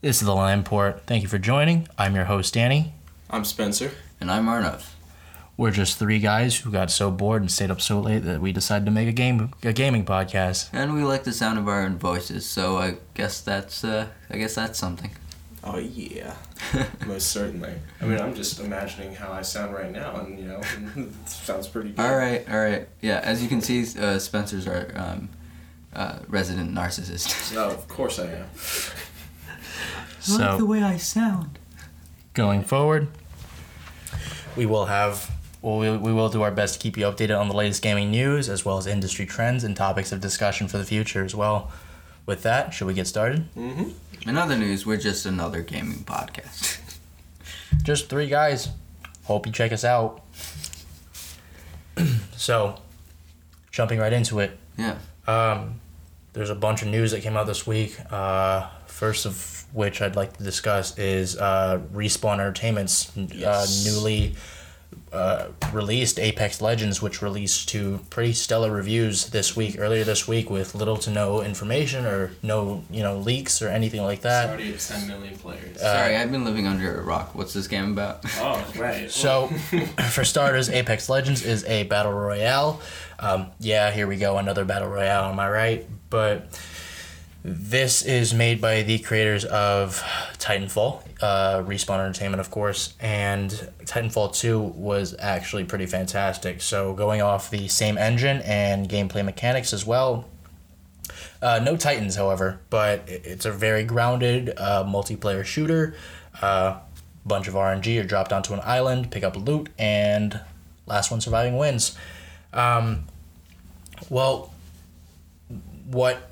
This is the Landport. Thank you for joining. I'm your host, Danny. I'm Spencer. And I'm Arnav. We're just three guys who got so bored and stayed up so late that we decided to make a game a gaming podcast. And we like the sound of our own voices, so I guess that's uh, I guess that's something. Oh yeah, most certainly. I mean, I'm just imagining how I sound right now, and you know, it sounds pretty good. All right, all right. Yeah, as you can see, uh, Spencer's our um, uh, resident narcissist. No, of course I am. So like the way I sound. going forward, we will have well, we, we will do our best to keep you updated on the latest gaming news as well as industry trends and topics of discussion for the future as well. With that, should we get started? Mm-hmm. In other news, we're just another gaming podcast. Just three guys. Hope you check us out. so, jumping right into it, Yeah. Um, there's a bunch of news that came out this week. Uh, first of which I'd like to discuss is uh, Respawn Entertainment's Yes. uh, newly uh, released Apex Legends, which released to pretty stellar reviews this week, earlier this week, with little to no information or no you know leaks or anything like It's that. already at 10 million players. Sorry, I've been living under a rock. What's this game about? oh, right. So, for starters, Apex Legends is a battle royale. Um, yeah, here we go, another battle royale. Am I right? But this is made by the creators of Titanfall, uh, Respawn Entertainment, of course, and Titanfall Two was actually pretty fantastic. So, going off the same engine and gameplay mechanics as well. Uh, no Titans, however, but it's a very grounded uh, multiplayer shooter. Uh, bunch of RNG are dropped onto an island, pick up loot, and last one surviving wins. Um, well, what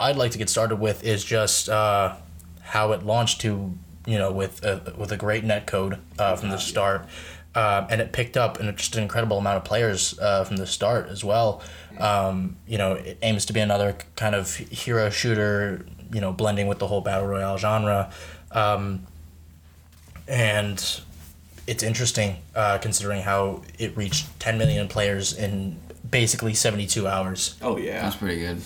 I'd like to get started with is just uh, how it launched to you know with a, with a great net code uh, from the start. Um, and it picked up and just an incredible amount of players uh, from the start as well. Um, you know, it aims to be another kind of hero shooter, you know, blending with the whole battle royale genre. Um, and it's interesting uh, considering how it reached 10 million players in basically 72 hours. Oh, yeah. That's pretty good.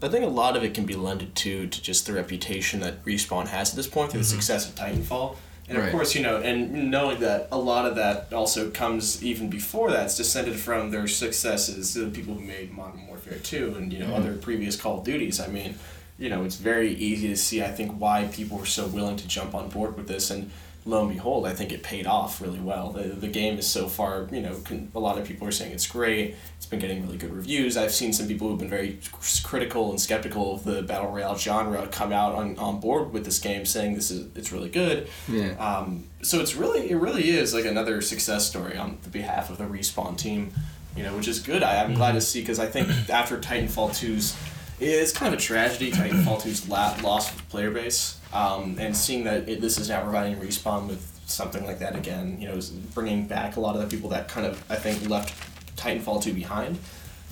I think a lot of it can be lended to to just the reputation that Respawn has at this point through the mm-hmm. success of Titanfall. And of course, you know, and knowing that a lot of that also comes even before that, it's descended from their successes, the people who made Modern Warfare 2 and, you know, mm-hmm. other previous Call of Duties. I mean, you know, it's very easy to see, I think, why people were so willing to jump on board with this. And lo and behold, I think it paid off really well. The, the game is so far, you know, con- a lot of people are saying it's great. It's been getting really good reviews. I've seen some people who've been very critical and skeptical of the battle royale genre come out on, on board with this game, saying this is it's really good. Yeah. Um, so it's really it really is like another success story on the behalf of the respawn team, you know, which is good. I, I'm glad to see because I think after Titanfall 2's, it's kind of a tragedy. Titanfall 2's la- lost its player base, um, and seeing that it, this is now providing respawn with something like that again, you know, is bringing back a lot of the people that kind of I think left Titanfall 2 behind.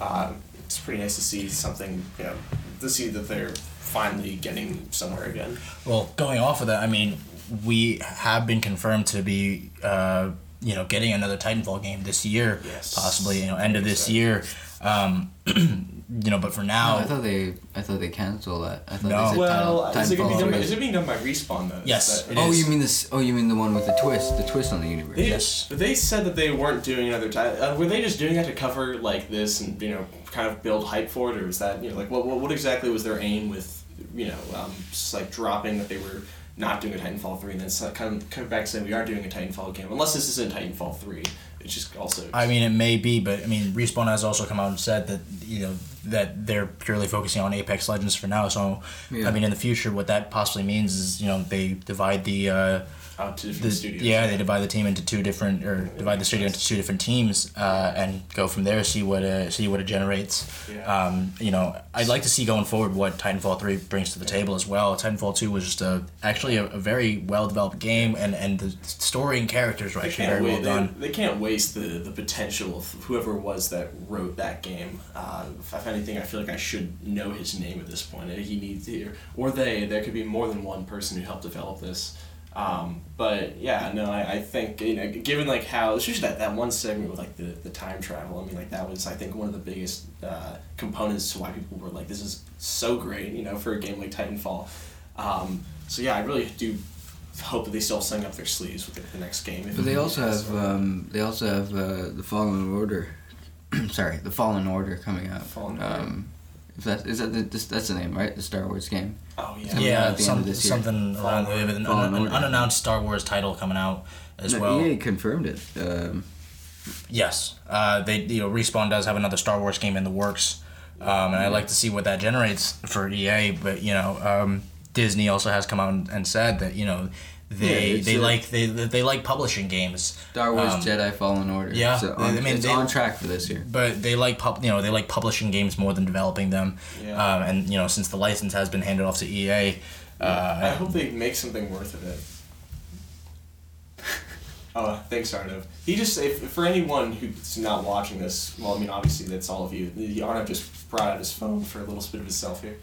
Um, it's pretty nice to see something, you know, to see that they're finally getting somewhere again. Well, going off of that, I mean, we have been confirmed to be, uh, you know, getting another Titanfall game this year, Yes. possibly, you know, end of this So- year. Um, you know, but for now, I thought they I thought they canceled that. I thought No. they said Well, Titan- is it, gonna be done by, is it being done by Respawn though? Yes, it Oh, is. you mean this? Oh, you mean the one with the twist? The twist on the universe? They, Yes. But they said that they weren't doing another time. Uh, were they just doing that to cover like this and you know kind of build hype for it, or is that you know like what what, what exactly was their aim with you know um, just like dropping that they were not doing a Titanfall three and then so- kind of coming back saying we are doing a Titanfall game unless this isn't Titanfall three. It's just also I mean, it may be, but I mean, Respawn has also come out and said that you know that they're purely focusing on Apex Legends for now. So, Yeah. I mean, in the future, what that possibly means is you know they divide the. Uh, out to different the, studios. yeah, they divide the team into two different, or divide the studio into two different teams, uh, and go from there. See what uh, see what it generates. Yeah. Um, you know, I'd like to see going forward what Titanfall three brings to the table as well. Titanfall two was just a actually a, a very well developed game, and, and the story and characters were They actually can't, well done. they, they can't waste the, the potential of whoever it was that wrote that game. Uh, if, if anything, I feel like I should know his name at this point. He needs to, or they. There could be more than one person who helped develop this. Um, but yeah, no, I, I think you know, given like how especially that, that one segment with like the, the time travel. I mean, like that was I think one of the biggest uh, components to why people were like, this is so great, you know, for a game like Titanfall. Um, so yeah, I really do hope that they still sing up their sleeves with the, the next game. But they also have um, they also have uh, the Fallen Order. Sorry, the Fallen Order coming out. Fallen Order. If that is that the, this, that's the name, right? The Star Wars game. oh yeah. Yeah, at the end some, of this year. something Fallen around with an, Fallen an unannounced Star Wars title coming out as No, well. EA confirmed it. Um, Yes, uh, they you know Respawn does have another Star Wars game in the works, um, and I'd like to see what that generates for EA. But you know, um, Disney also has come out and- and said that you know they Yeah, they a- like they they like publishing games, Star Wars Um, Jedi Fallen Order. yeah, so I mean, it's they- on track for this year. but they like pub you know they like publishing games more than developing them. Yeah. Um, and you know since the license has been handed off to EA, I uh, hope they make something worth of it. Oh, thanks, Arnav. He just, if, for anyone who's not watching this, well, I mean, obviously that's all of you. The Arnav just brought out his phone for a little spit of his selfie.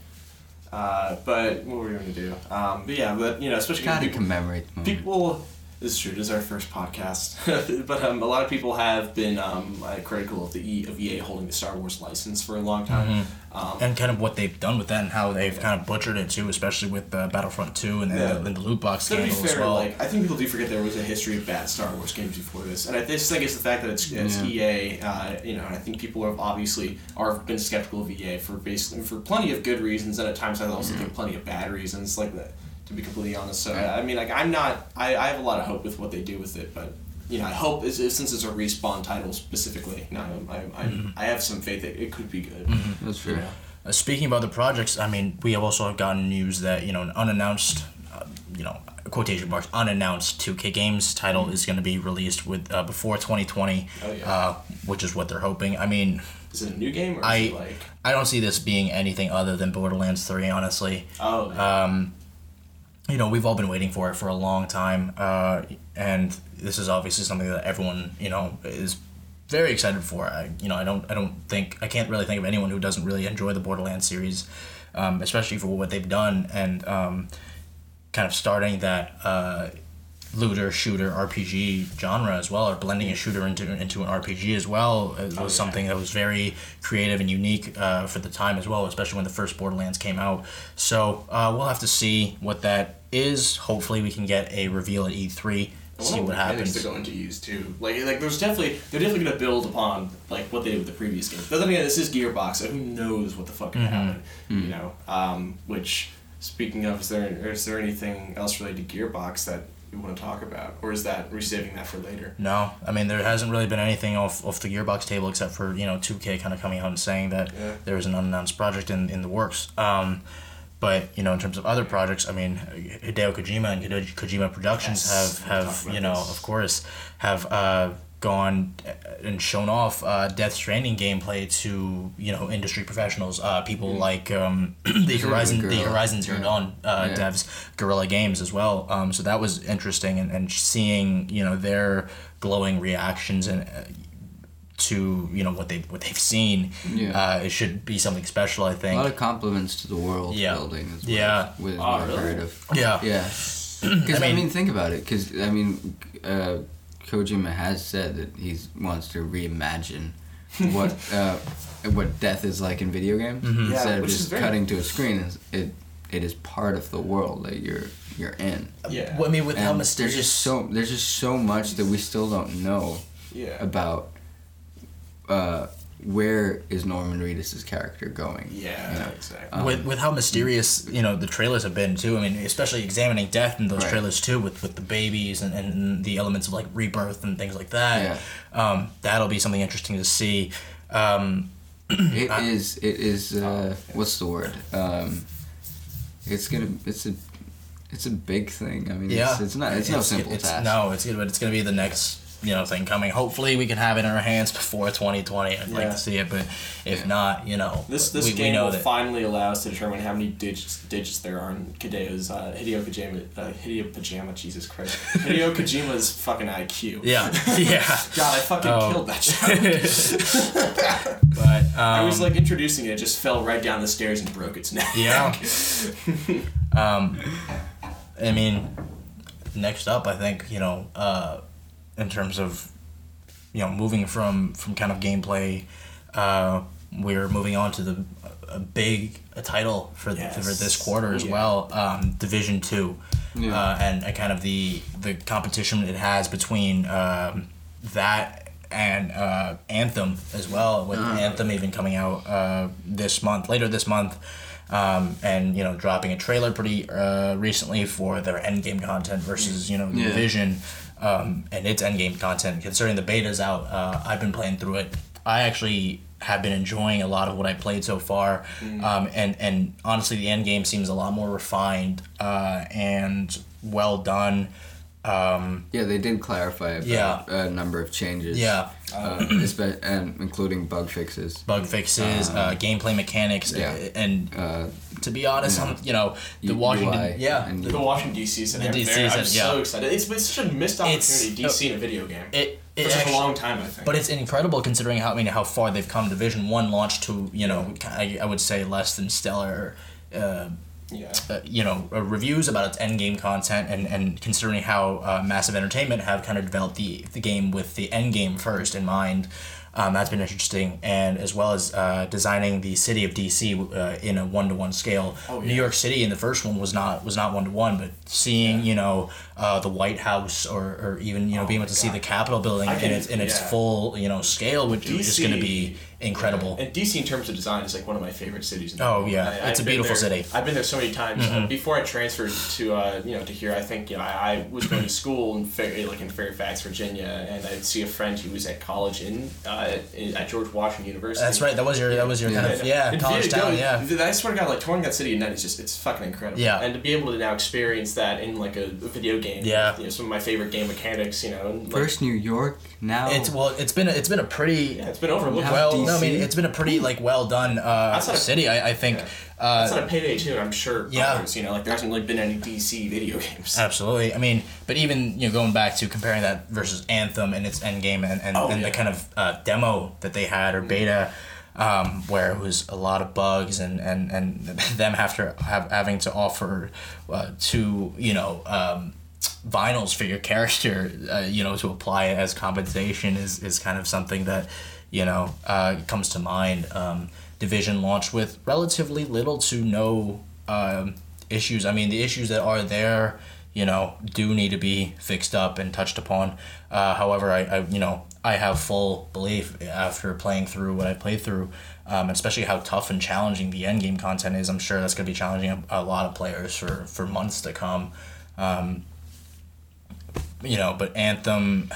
Uh, but what were we going to do? Um, but yeah, but you know, especially Gotta people, commemorate people. This is true. This is our first podcast, but um, a lot of people have been um, critical of the e, of EA holding the Star Wars license for a long time. Um, and kind of what they've done with that and how they've kind of butchered it too, especially with uh, Battlefront Two and, Yeah. the, and the loot box To be scandal fair, as well. like I think people do forget there was a history of bad Star Wars games before this, and I just think it's the fact that it's, it's EA. Uh, you know, and I think people have obviously are been skeptical of EA for basically for plenty of good reasons, and at times I also think plenty of bad reasons. Like that, to be completely honest. So I mean, like I'm not. I, I have a lot of hope with what they do with it, but. You know, I hope it's, it's- since it's a respawn title specifically. Now, I, I, I have some faith that it could be good. That's true. Yeah. Uh, speaking of other projects, I mean, we have also gotten news that you know an unannounced, uh, you know, quotation marks unannounced 2K Games title is going to be released with uh, before 2020, Oh, yeah. uh, which is what they're hoping. I mean, Is it a new game or is I it like? I don't see this being anything other than Borderlands 3, honestly. Oh, Um, you know, we've all been waiting for it for a long time, uh, and this is obviously something that everyone, you know, is very excited for. I, you know, I don't, I don't think, I can't really think of anyone who doesn't really enjoy the Borderlands series, um, especially for what they've done and um, kind of starting that uh, looter shooter RPG genre as well, or blending a shooter into into an RPG as well. It was yeah. something that was very creative and unique uh, for the time as well, especially when the first Borderlands came out. So uh, we'll have to see what that is. Hopefully, we can get a reveal at E three. See what happens. They're going to use too. Like, like there's definitely they're definitely going to build upon like what they did with the previous game. But then again, this is Gearbox, so who knows what the fuck can Mm-hmm. happen? You know. Um, which speaking of, is there is there anything else related to Gearbox that you want to talk about, or is that we're saving that for later? No, I mean there hasn't really been anything off, off the Gearbox table except for you know 2K kind of coming out and saying that Yeah. there is an unannounced project in, in the works. Um, but you know in terms of other projects, I mean Hideo Kojima and Hideo Kojima Productions Yes, have have you know this. of course have uh, gone and shown off uh, Death Stranding gameplay to you know industry professionals, uh, people like um, the Horizon the Horizon Zero yeah. Dawn uh, Yeah. devs, Guerrilla Games as well. Um, so that was interesting, and, and seeing you know their glowing reactions and uh, to you know what they what they've seen. Yeah. Uh, it should be something special, I think. A lot of compliments to the world Yeah. building as well. Yeah. With Oh, really? of. yeah. Yeah. Because I, I mean, mean- think about it. Because I mean, uh, Kojima has said that he wants to reimagine what uh, what death is like in video games Mm-hmm. Yeah, instead of just very- cutting to a screen. It's- It it is part of the world that you're you're in. Yeah. Well, I mean, with how mysterious. there's just so there's just so much that we still don't know Yeah. about uh, where is Norman Reedus' character going. Yeah. you know? Exactly. Um, with, with how mysterious you know the trailers have been too. I mean, especially examining death in those Right. trailers too, with, with the babies and, and the elements of like rebirth and things like that. Um, that'll be something interesting to see. Um, It is. It is. Uh, what's the word? Um, it's gonna. It's a. It's a big thing. I mean, yeah, it's, it's not. It's, no simple it's, task. No, it's good, but it's gonna be the next you know thing coming. Hopefully, we can have it in our hands before 2020. I'd like to see it, but if not, you know, This this we, we game know will that. finally allow us to determine how many digits digits there are in Hideo's uh, Hideo Kojima uh, Hideo Pajama Jesus Christ Hideo Kojima's fucking IQ. yeah, yeah. God, I fucking Oh. killed that shot. But um, I was like introducing it, it just fell right down the stairs and broke its neck. Yeah. um, I mean, next up, I think you know, uh, in terms of you know moving from from kind of gameplay, uh, we're moving on to the a big a title for Yes. for this quarter as Yeah. well. Um, Division two, Yeah. uh, and, and kind of the the competition it has between um, that and uh, Anthem as well. With Anthem even coming out uh, this month, later this month. Um, and you know, dropping a trailer pretty uh, recently for their endgame content versus you know the Yeah. division um, and its endgame content. Considering the beta's out, uh, I've been playing through it. I actually have been enjoying a lot of what I played so far, um, and and honestly, the end game seems a lot more refined uh, and well done. Um, Yeah, they did clarify about Yeah. a number of changes. yeah, Uh, espe- and including bug fixes. bug fixes, uh, gameplay mechanics, yeah. and Uh, to be honest, I'm, you know, the U- Washington, UI yeah, and- The Washington D.C. set. The I'm, DC very, I'm set, so excited. It's been such a missed It's- opportunity. DC in a video game it for it such actually, a long time. I think. But it's incredible considering how I mean how far they've come. Division One launched to you know I, I would say less than stellar. Uh, yeah. uh, you know uh, reviews about its end game content and, and considering how uh, massive entertainment have kind of developed the, the game with the end game first in mind um, that's been interesting. And as well as uh, designing the city of dc uh, in a one-to-one scale. Oh, new york city in the first one was not was not one-to-one but seeing you know uh, the white house or, or even you know Oh being able to see the capitol building in its in its yeah. full you know scale which is just going to be incredible And DC in terms of design is like one of my favorite cities. In the Oh, yeah. I, It's a I've been beautiful there- city. Mm-hmm. I've been there so many times. Uh, before I transferred to uh, you know to here, I think you know I, I was going to school in Fair, like in Fairfax, Virginia, and I'd see a friend who was at college in, uh, in at George Washington University. that's right that was your that was your kind of yeah And college town yeah I swear to God, like touring that city at night is just it's fucking incredible. Yeah. And to be able to now experience that in like a, a video game. Yeah. You know, some of my favorite game mechanics. You know. Like, First New York, now. It's well, it's been a, it's been a pretty Yeah, it's been overlooked. How well. No, I mean it's been a pretty like well done uh, Outside of- city. I, I think. Yeah. Uh, That's not a Payday 2. I'm sure. Yeah. Others, you know, like there hasn't really been any DC video games. Absolutely. I mean, but even you know going back to comparing that versus Anthem and its end game and, and, Oh, and yeah. the kind of uh, demo that they had or beta, um, where it was a lot of bugs and and, and them after have, having to offer uh, two you know. Um, vinyls for your character uh, you know to apply it as compensation is, is kind of something that you know uh, comes to mind. Um, division launched with relatively little to no um, issues. I mean the issues that are there you know do need to be fixed up and touched upon. Uh, however I, I you know i have full belief after playing through what i played through um, especially how tough and challenging the end game content is. I'm sure that's going to be challenging a, a lot of players for, for months to come. Um, you know, but Anthem,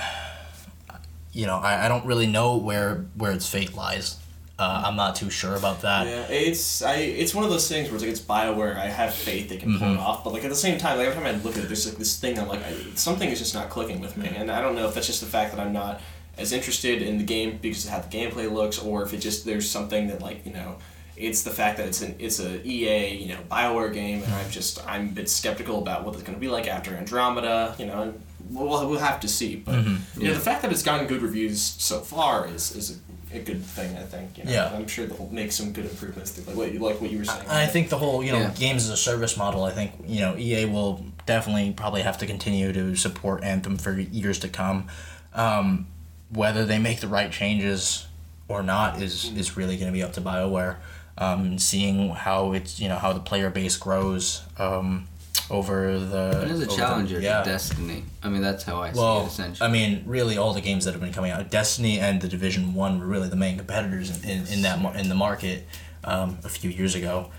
you know, I, I don't really know where where its fate lies. Uh, I'm not too sure about that. Yeah, it's I. It's one of those things where it's like it's Bioware. I have faith they can pull Mm-hmm. it off, but like at the same time, like, every time I look at it, there's like this thing. I'm like, I, something is just not clicking with me, and I don't know if that's just the fact that I'm not as interested in the game because of how the gameplay looks, or if it just there's something that like you know. It's the fact that it's an it's a EA you know Bioware game, and I'm just I'm a bit skeptical about what it's going to be like after Andromeda. You know, and we'll, we'll have to see. But Mm-hmm. you know, the fact that it's gotten good reviews so far is is a, a good thing. I think. You know? Yeah. I'm sure they'll make some good improvements. To, like what you like what you were saying. And I think the whole you know Yeah. games as a service model. I think you know EA will definitely probably have to continue to support Anthem for years to come. Um, whether they make the right changes or not is is really going to be up to Bioware. Um, seeing how it's you know how the player base grows um, over the It is a over the- challenger yeah. to Destiny. I mean, that's how I see it essentially. I mean, really, all the games that have been coming out, Destiny and the Division One were really the main competitors in, in, in that in the market um, a few years ago.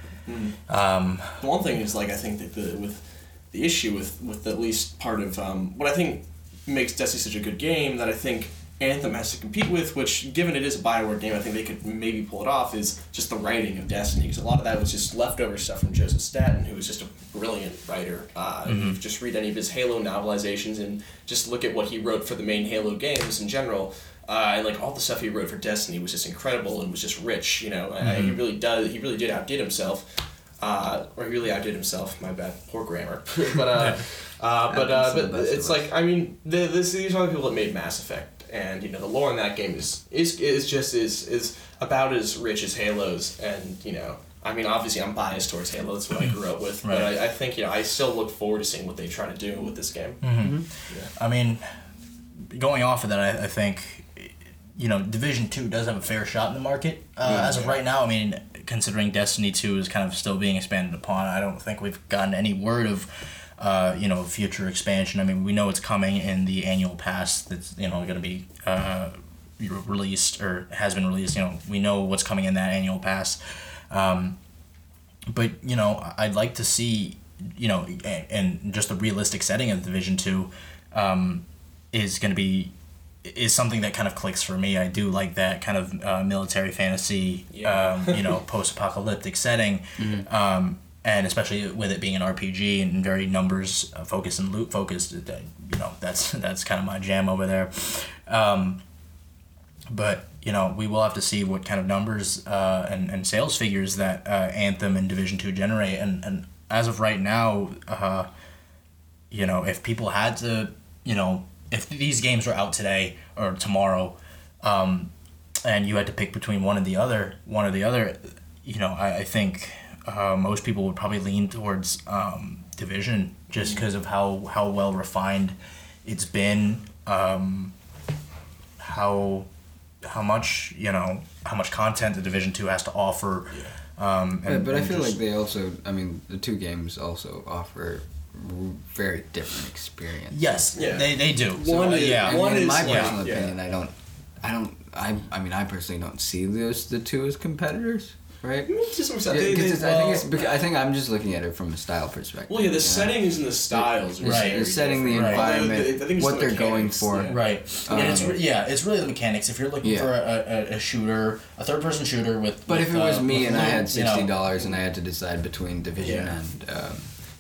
Um, One thing is like I think that the with the issue with with at least part of um, what I think makes Destiny such a good game that I think Anthem has to compete with, which given it is a Bioware game, I think they could maybe pull it off. Is just the writing of Destiny because a lot of that was just leftover stuff from Joseph Staten, who was just a brilliant writer. Uh, if you Just read any of his Halo novelizations and just look at what he wrote for the main Halo games in general. Uh, and like all the stuff he wrote for Destiny was just incredible and was just rich, you know. Uh, he really does. He really did outdid himself uh, or he really outdid himself. My bad, poor grammar. but uh, uh, but uh, Happens to the but it's like I mean, the, this, these are the people that made Mass Effect, and you know the lore in that game is is is just is is about as rich as Halo's, and you know. I mean, obviously, I'm biased towards Halo. That's what I grew up with. But I, I think, you know, I still look forward to seeing what they try to do with this game. Mm-hmm. Mm-hmm. I mean, going off of that, I, I think, you know, Division Two does have a fair shot in the market uh, Yeah. as of right now. I mean, considering Destiny Two is kind of still being expanded upon. I don't think we've gotten any word of. Uh, you know, future expansion. I mean, we know it's coming in the annual pass. That's you know going to be uh, released or has been released. You know, we know what's coming in that annual pass. Um, but you know, I'd like to see you know, and, just the realistic setting of Division Two um, is going to be is something that kind of clicks for me. I do like that kind of uh, military fantasy, Yeah. um, you know, post-apocalyptic setting, um, and especially with it being an RPG and very numbers uh, focused and loot focused. You know, that's that's kind of my jam over there. Um, but you know, we will have to see what kind of numbers uh, and, and sales figures that uh, Anthem and Division Two generate. And, and as of right now, uh, you know, if people had to, you know, if these games were out today or tomorrow, um, and you had to pick between one and the other, one or the other, you know, I, I think uh, most people would probably lean towards um, Division just because of how how well refined it's been, um, how how much you know how much content the Division Two has to offer. Um, But, and, but I and feel just- like they also, I mean, the two games also offer very different experience. yes, Yeah. they, they do. One So, is- yeah, And One in my yeah, personal yeah. opinion, I don't, I don't, I, I mean, I personally don't see those the two as competitors, right? To some Yeah, they- 'cause they- it's- I think it's. Because, I think I'm just looking at it from a style perspective. Well, yeah, the you know? settings and the styles, are The- Right. very The setting, the different. Right. environment, Although, I think what the they're going for. yeah. Right. and it's Um, re- yeah, it's really the mechanics. If you're looking Yeah. for a, a, a shooter, a third person shooter with. But with, if it was uh, me with and I loot, had you know, sixty dollars and I had to decide between Division Yeah. and um,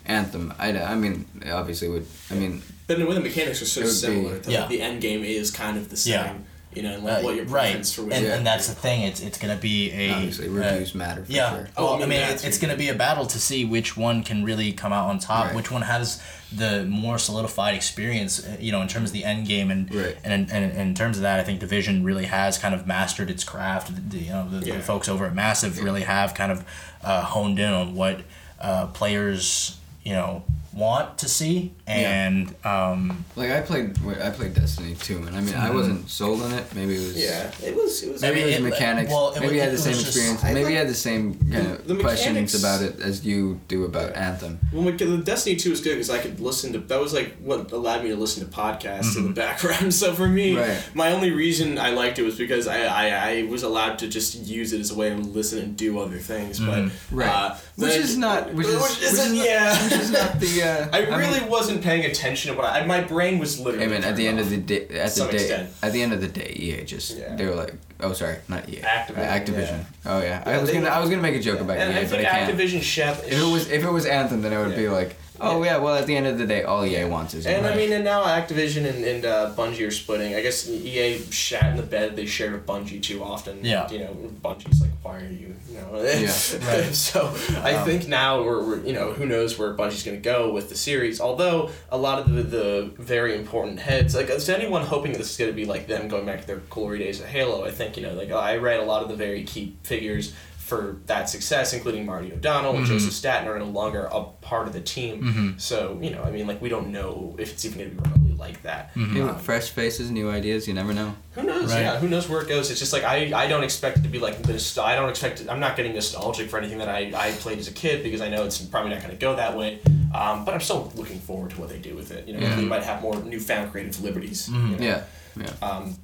Anthem, I, I mean, obviously would. I mean, But when the mechanics are so It would be- similar, Yeah. the end game is kind of the same. Yeah. You know, and like uh, what your right, for which and, one. and that's the thing. It's it's gonna be a obviously uh, matter for yeah. sure. Oh, Well, I I mean, mean, that's it, it's going to be a battle to see which one can really come out on top, Right. which one has the more solidified experience, uh, you know, in terms of the end game. And, Right. and, in, and in terms of that, I think Division really has kind of mastered its craft. The, the, you know, the, Yeah. the folks over at Massive really have kind of uh, honed in on what uh, players, you know, want to see. And, um, Like I played, I played Destiny 2, and I mean, I wasn't sold on it. Maybe it was. yeah, it was. It was. Maybe it was It- mechanics. well, it maybe was- you had the same just- experience. I maybe thought- you had the same kind of The questions mechanics- about it as you do about Anthem. Well, Mc- the Destiny Two was good because I could listen to. That was like what allowed me to listen to podcasts in the background. So for me, Mm-hmm. Right. my only reason I liked it was because I, I, I was allowed to just use it as a way to listen and do other things. But Mm-hmm. Right. uh, Which then- is not. Which is. Which is isn't- not, yeah. Which is not the. Uh, I mean, really wasn't paying attention to what I, my brain was literally. I mean, at the turned end of the day, at the some day, extent. at the end of the day, EA just Yeah. they were like, oh sorry, not EA, Activision, Uh, Activision. Oh yeah, I was gonna, I was gonna make a joke about and EA, I but I can't. Activision Chef. If it was, if it was Anthem, then it would be like, oh yeah, well at the end of the day, all EA wants is And money. I mean, and now Activision and, and uh, Bungie are splitting. I guess EA shat in the bed they shared with Bungie too often. Yeah. You know, Bungie's like, why are you, you know? Yeah, right. so I Um, think now we're, we're, you know, who knows where Bungie's going to go with the series. Although a lot of the, the very important heads, like, is anyone hoping this is going to be like them going back to their glory days of Halo? I think, you know, like I read a lot of the very key figures for that success, including Marty O'Donnell and Joseph Staten, are no longer a part of the team. So, you know, I mean, like, we don't know if it's even going to be remotely like that. Hey, Um, fresh faces, new ideas, you never know. who knows? Right. Yeah, who knows where it goes? It's just like I, I don't expect it to be like this. I don't expect. It, I'm not getting nostalgic for anything that I, I played as a kid because I know it's probably not going to go that way. Um, but I'm still looking forward to what they do with it. You know, Yeah. they might have more newfound creative liberties. you know. Yeah, yeah. Um,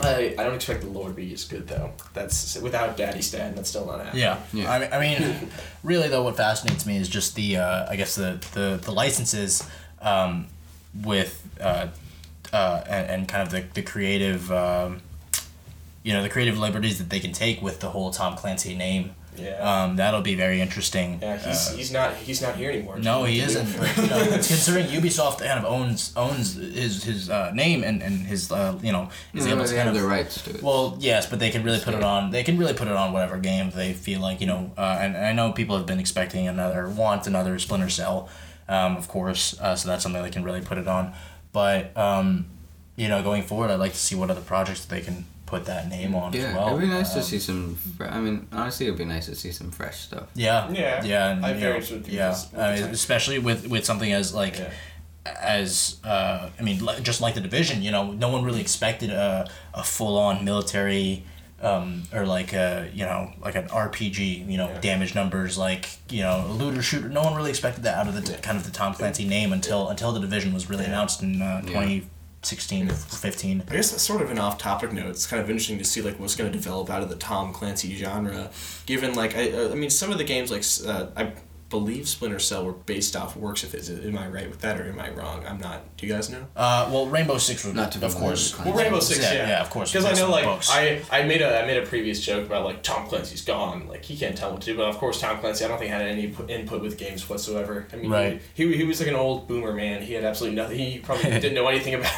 I, I don't expect the lore to be as good though. That's without Daddy Stan. That's still not happening. Yeah. Yeah. I mean, I mean, really though, what fascinates me is just the, uh, I guess the the, the licenses, um, with, uh, uh, and, and kind of the the creative, um, you know, the creative liberties that they can take with the whole Tom Clancy name. Yeah. Um, that'll be very interesting. yeah. He's, Uh, he's not he's not here anymore. no, he What to do? isn't. You know, considering Ubisoft kind of owns owns his his uh, name and and his uh, you know is No, able they to kind have of the rights to it. well, yes, but they can really put it on. They can really put it on whatever game they feel like, you know. Uh, and, and I know people have been expecting another, want another Splinter Cell, um, of course. Uh, so that's something they can really put it on. But um, you know, going forward, I'd like to see what other projects they can put that name on yeah, as well. it'd be nice Um, to see some. Fre- I mean, honestly, it'd be nice to see some fresh stuff. Yeah, Yeah. yeah, and, I you very know, much would think yeah. that's- Uh, especially with with something as like Yeah. as uh, I mean, li- just like the division, you know, no one really expected a, a full on military um, or like a you know like an RPG, you know, Yeah. damage numbers, like you know, a looter shooter. No one really expected that out of the Yeah. kind of the Tom Clancy name until until the division was really Yeah. announced in uh, Yeah. 2016 15. I guess that's sort of an off-topic note. It's kind of interesting to see like what's going to develop out of the Tom Clancy genre, given like I, I mean some of the games like uh, I believe Splinter Cell were based off works of his. Am I right with that or am I wrong? I'm not. Do you guys know? Uh, well, Rainbow Six was Not to be of course. with Clancy. Well, Rainbow Six, yeah, yeah, of course. Because I know, like, books. I, I made a I made a previous joke about like Tom Clancy's gone, like he can't tell what to do. But of course, Tom Clancy, I don't think had any input with games whatsoever. I mean, Right. he, he, he was like an old boomer man. He had absolutely nothing. He probably didn't know anything about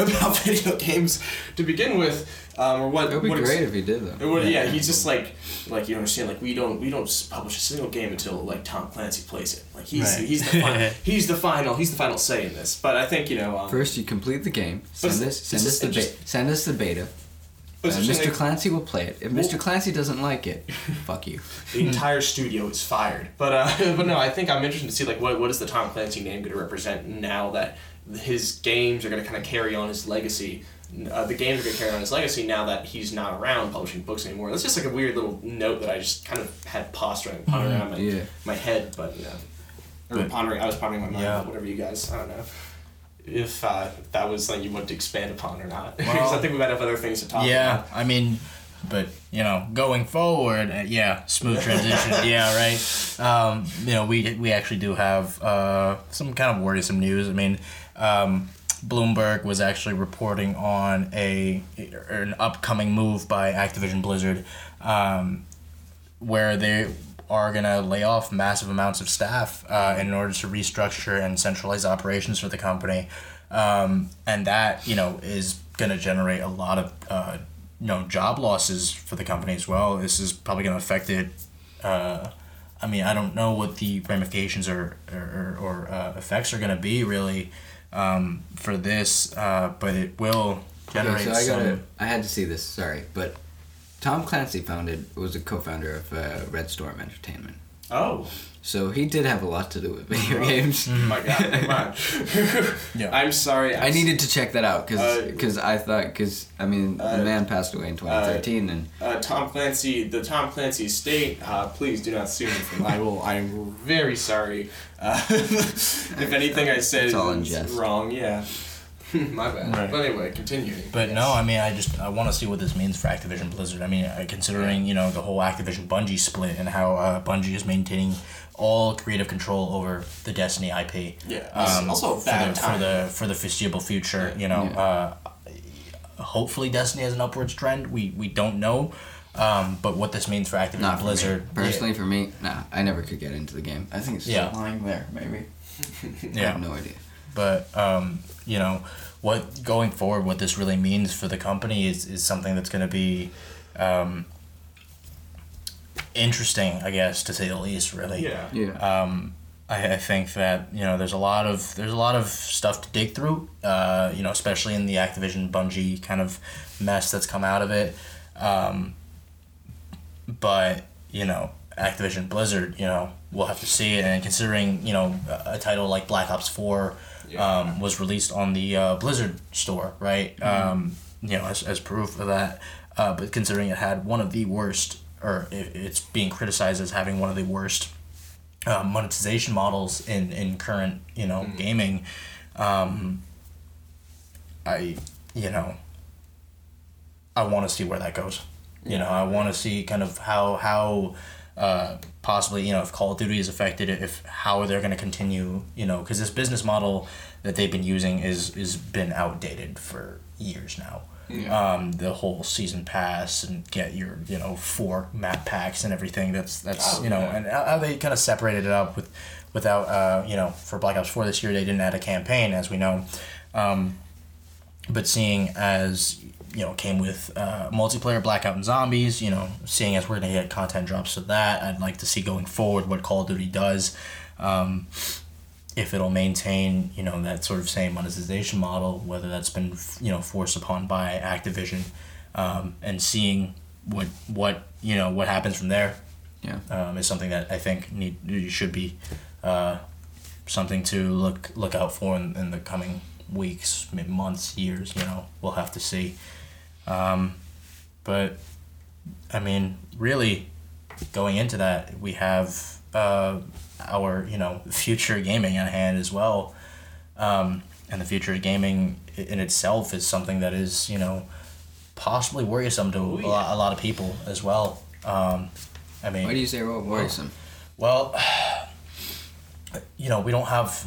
about video games to begin with, um, or what. It would be what ex- great if he did though. it would, yeah, he's just like, like you understand, like we don't we don't publish a single game until like Tom Clancy plays it. Like he's Right. he's the final, he's the final he's the final say in this. But I think you know, um, First, you complete the game. Send it's- us, send it's us the just- be- send us the beta. Uh, Mr. Clancy will play it. If Well- Mr. Clancy doesn't like it, fuck you. the entire studio is fired. But uh, but no, I think I'm interested to see like what what is the Tom Clancy name going to represent now that his games are going to kind of carry on his legacy. Uh, the games are going to carry on his legacy now that he's not around publishing books anymore. That's just like a weird little note that I just kind of had posturing, pondering around my, Yeah. my head, but you know, or But- pondering. I was pondering my mind. Yeah. Whatever you guys, I don't know. If uh, that was something you wanted to expand upon or not, because Well, I think we might have other things to talk yeah, about. I mean, but you know, going forward, uh, yeah, smooth transition. yeah, right. Um, you know, we we actually do have uh, some kind of worrisome news. I mean, um, Bloomberg was actually reporting on a an upcoming move by Activision Blizzard, um, where they are gonna lay off massive amounts of staff uh, in order to restructure and centralize operations for the company, um, and that you know is gonna generate a lot of uh, you know job losses for the company as well. This is probably gonna affect it. Uh, I mean, I don't know what the ramifications or or, or uh, effects are gonna be really um, for this, uh, but it will generate Okay, so I some. gotta. I had to see this. Sorry, but Tom Clancy founded was a co-founder of uh, Red Storm Entertainment. Oh, So he did have a lot to do with video games. my God! Come on. Yeah. I'm sorry. I'm I needed to check that out Uh, because I thought because I mean uh, the man passed away in 2013 and uh, Tom Clancy, the Tom Clancy estate. Uh, please do not sue me. For, I will. I'm very sorry. Uh, if anything I said all is wrong, yeah. My bad. Right. But anyway, continuing. But Yes. no, I mean, I just I want to see what this means for Activision Blizzard. I mean, uh, considering you know the whole Activision Bungie split and how uh, Bungie is maintaining all creative control over the Destiny IP. Yeah. Um, also a for bad the, time. for the for the foreseeable future. You know, Yeah. uh, hopefully Destiny has an upwards trend. We we don't know. Um, but what this means for Activision not Blizzard, me. personally for me, nah, I never could get into the game. I think it's still Yeah. lying there, maybe. yeah. I yeah, have no idea. but um, you know what going forward what this really means for the company is, is something that's going to be um, interesting i guess to say the least really Yeah. Yeah. um, I, I think that you know there's a lot of there's a lot of stuff to dig through uh, you know especially in the activision bungie kind of mess that's come out of it um, but you know activision blizzard you know we'll have to see it and considering you know a, a title like black ops 4 Yeah. um, was released on the uh, blizzard store right um, you know as, as proof of that uh, but considering it had one of the worst or it's being criticized as having one of the worst uh, monetization models in, in current you know gaming. Um, I you know I want to see where that goes. You know I want to see kind of how how uh, possibly you know if Call of Duty is affected if how they're going to continue you know because this business model that they've been using is is been outdated for years now um, the whole season pass and get your you know four map packs and everything. That's that's Oh, you know yeah. and how they kind of separated it up with without uh, you know for Black Ops 4 this year they didn't add a campaign as we know. Um, but seeing as you know came with uh, multiplayer blackout and zombies you know seeing as we're gonna get content drops to that i'd like to see going forward what call of duty does. Um, if it'll maintain you know that sort of same monetization model whether that's been you know forced upon by activision um, and seeing what what you know what happens from there Yeah. um, is something that i think need should be uh, something to look look out for in, in the coming weeks, maybe months, years. You know, we'll have to see. Um, but I mean, really, going into that, we have uh, our you know future gaming at hand as well, um, and the future of gaming in itself is something that is you know possibly worrisome to Oh, a, lot, a lot of people as well. Um, I mean, Why do you say wor- worrisome? well, you know, we don't have.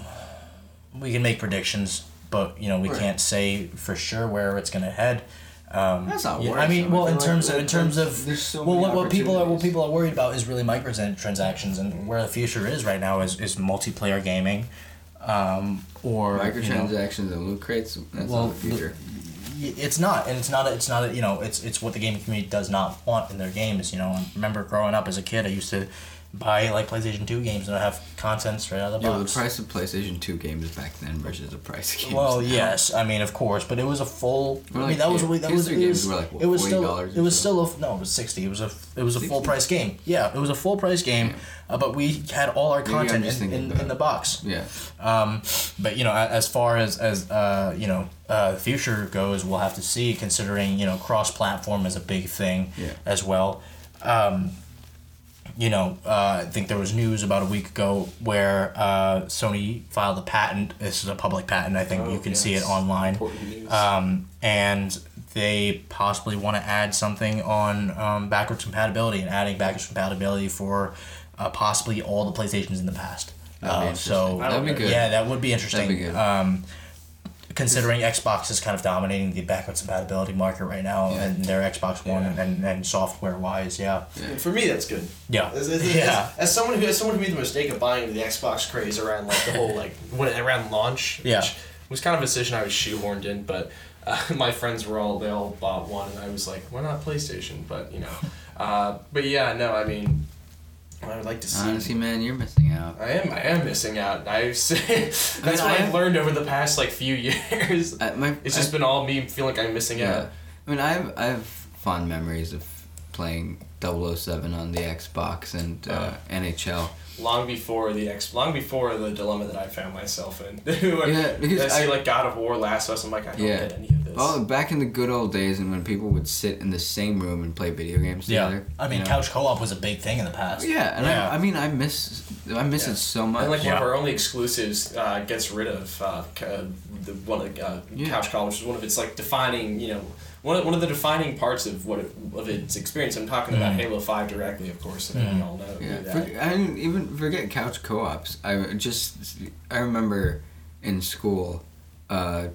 We can make predictions, but you know, we Right. can't say for sure where it's gonna head. Um, That's not yeah, I mean, well, I in feel terms like of in terms of so well, what, what people are what people are worried about is really microtransactions, and where the future is right now is, is multiplayer gaming, um, or you know, Microtransactions and loot crates. That's Well, not the future. it's not and it's not a, it's not a, you know it's it's what the gaming community does not want in their games you know I remember growing up as a kid i used to buy like playstation 2 games and i have content straight out of the Yeah, the price of PlayStation Two games back then versus the price of games. well now. yes i mean of course but it was a full i like, mean that was yeah, that was PS3 it was, were like, what, it was still it was or still a no it was 60 it was a it was a full price game yeah it was a full price game uh, but we had all our content in, in, in the box yeah. um, but you know, as far as as uh, you know, uh, future goes, we'll have to see. Considering you know, cross-platform is a big thing Yeah. as well. Um, you know, uh, I think there was news about a week ago where uh, Sony filed a patent. This is a public patent. I think Oh, you can see it online. Um, and they possibly want to add something on um, backwards compatibility and adding backwards compatibility for uh, possibly all the PlayStations in the past. That'd Uh, so interesting. That'd be good. yeah, that would be interesting. That'd be good. Um, considering Xbox is kind of dominating the backwards compatibility market right now, Yeah. and their Xbox One Yeah. and, and software wise, yeah, For me, that's good. yeah, As, as, yeah, as, as someone who as someone who made the mistake of buying the Xbox craze around like the whole like when around launch, Yeah. which was kind of a decision I was shoehorned in, but uh, my friends were all they all bought one, and I was like, why not PlayStation? But you know, uh, but yeah, no, I mean, I would like to see. Honestly, man, you're missing out. I am. I am missing out. I've that's I mean, what I I've have- learned over the past like few years. I, my, It's just I, been all me feeling like I'm missing yeah. out. I mean, I have I have fond memories of playing 007 on the Xbox and uh, Uh. NHL. Long before the ex, long before the dilemma that I found myself in. Yeah, because I see like God of War, Last of Us. I'm like, I don't Yeah. get any of this. Oh, back in the good old days, and when people would sit in the same room and play video games yeah. together. I mean, you know? couch co-op was a big thing in the past. Yeah, and Yeah. I, I mean, I miss I miss Yeah. it so much. And like one Yeah. of our only exclusives uh, gets rid of uh, uh, the one of the uh, Yeah. Couch Call, which is one of its like defining, you know, one of, one of the defining parts of what it, of its experience. I'm talking about Mhm. Halo Five directly, of course. I think we all know Yeah, that. for, I mean, even forget couch co-ops. I just I remember in school, uh,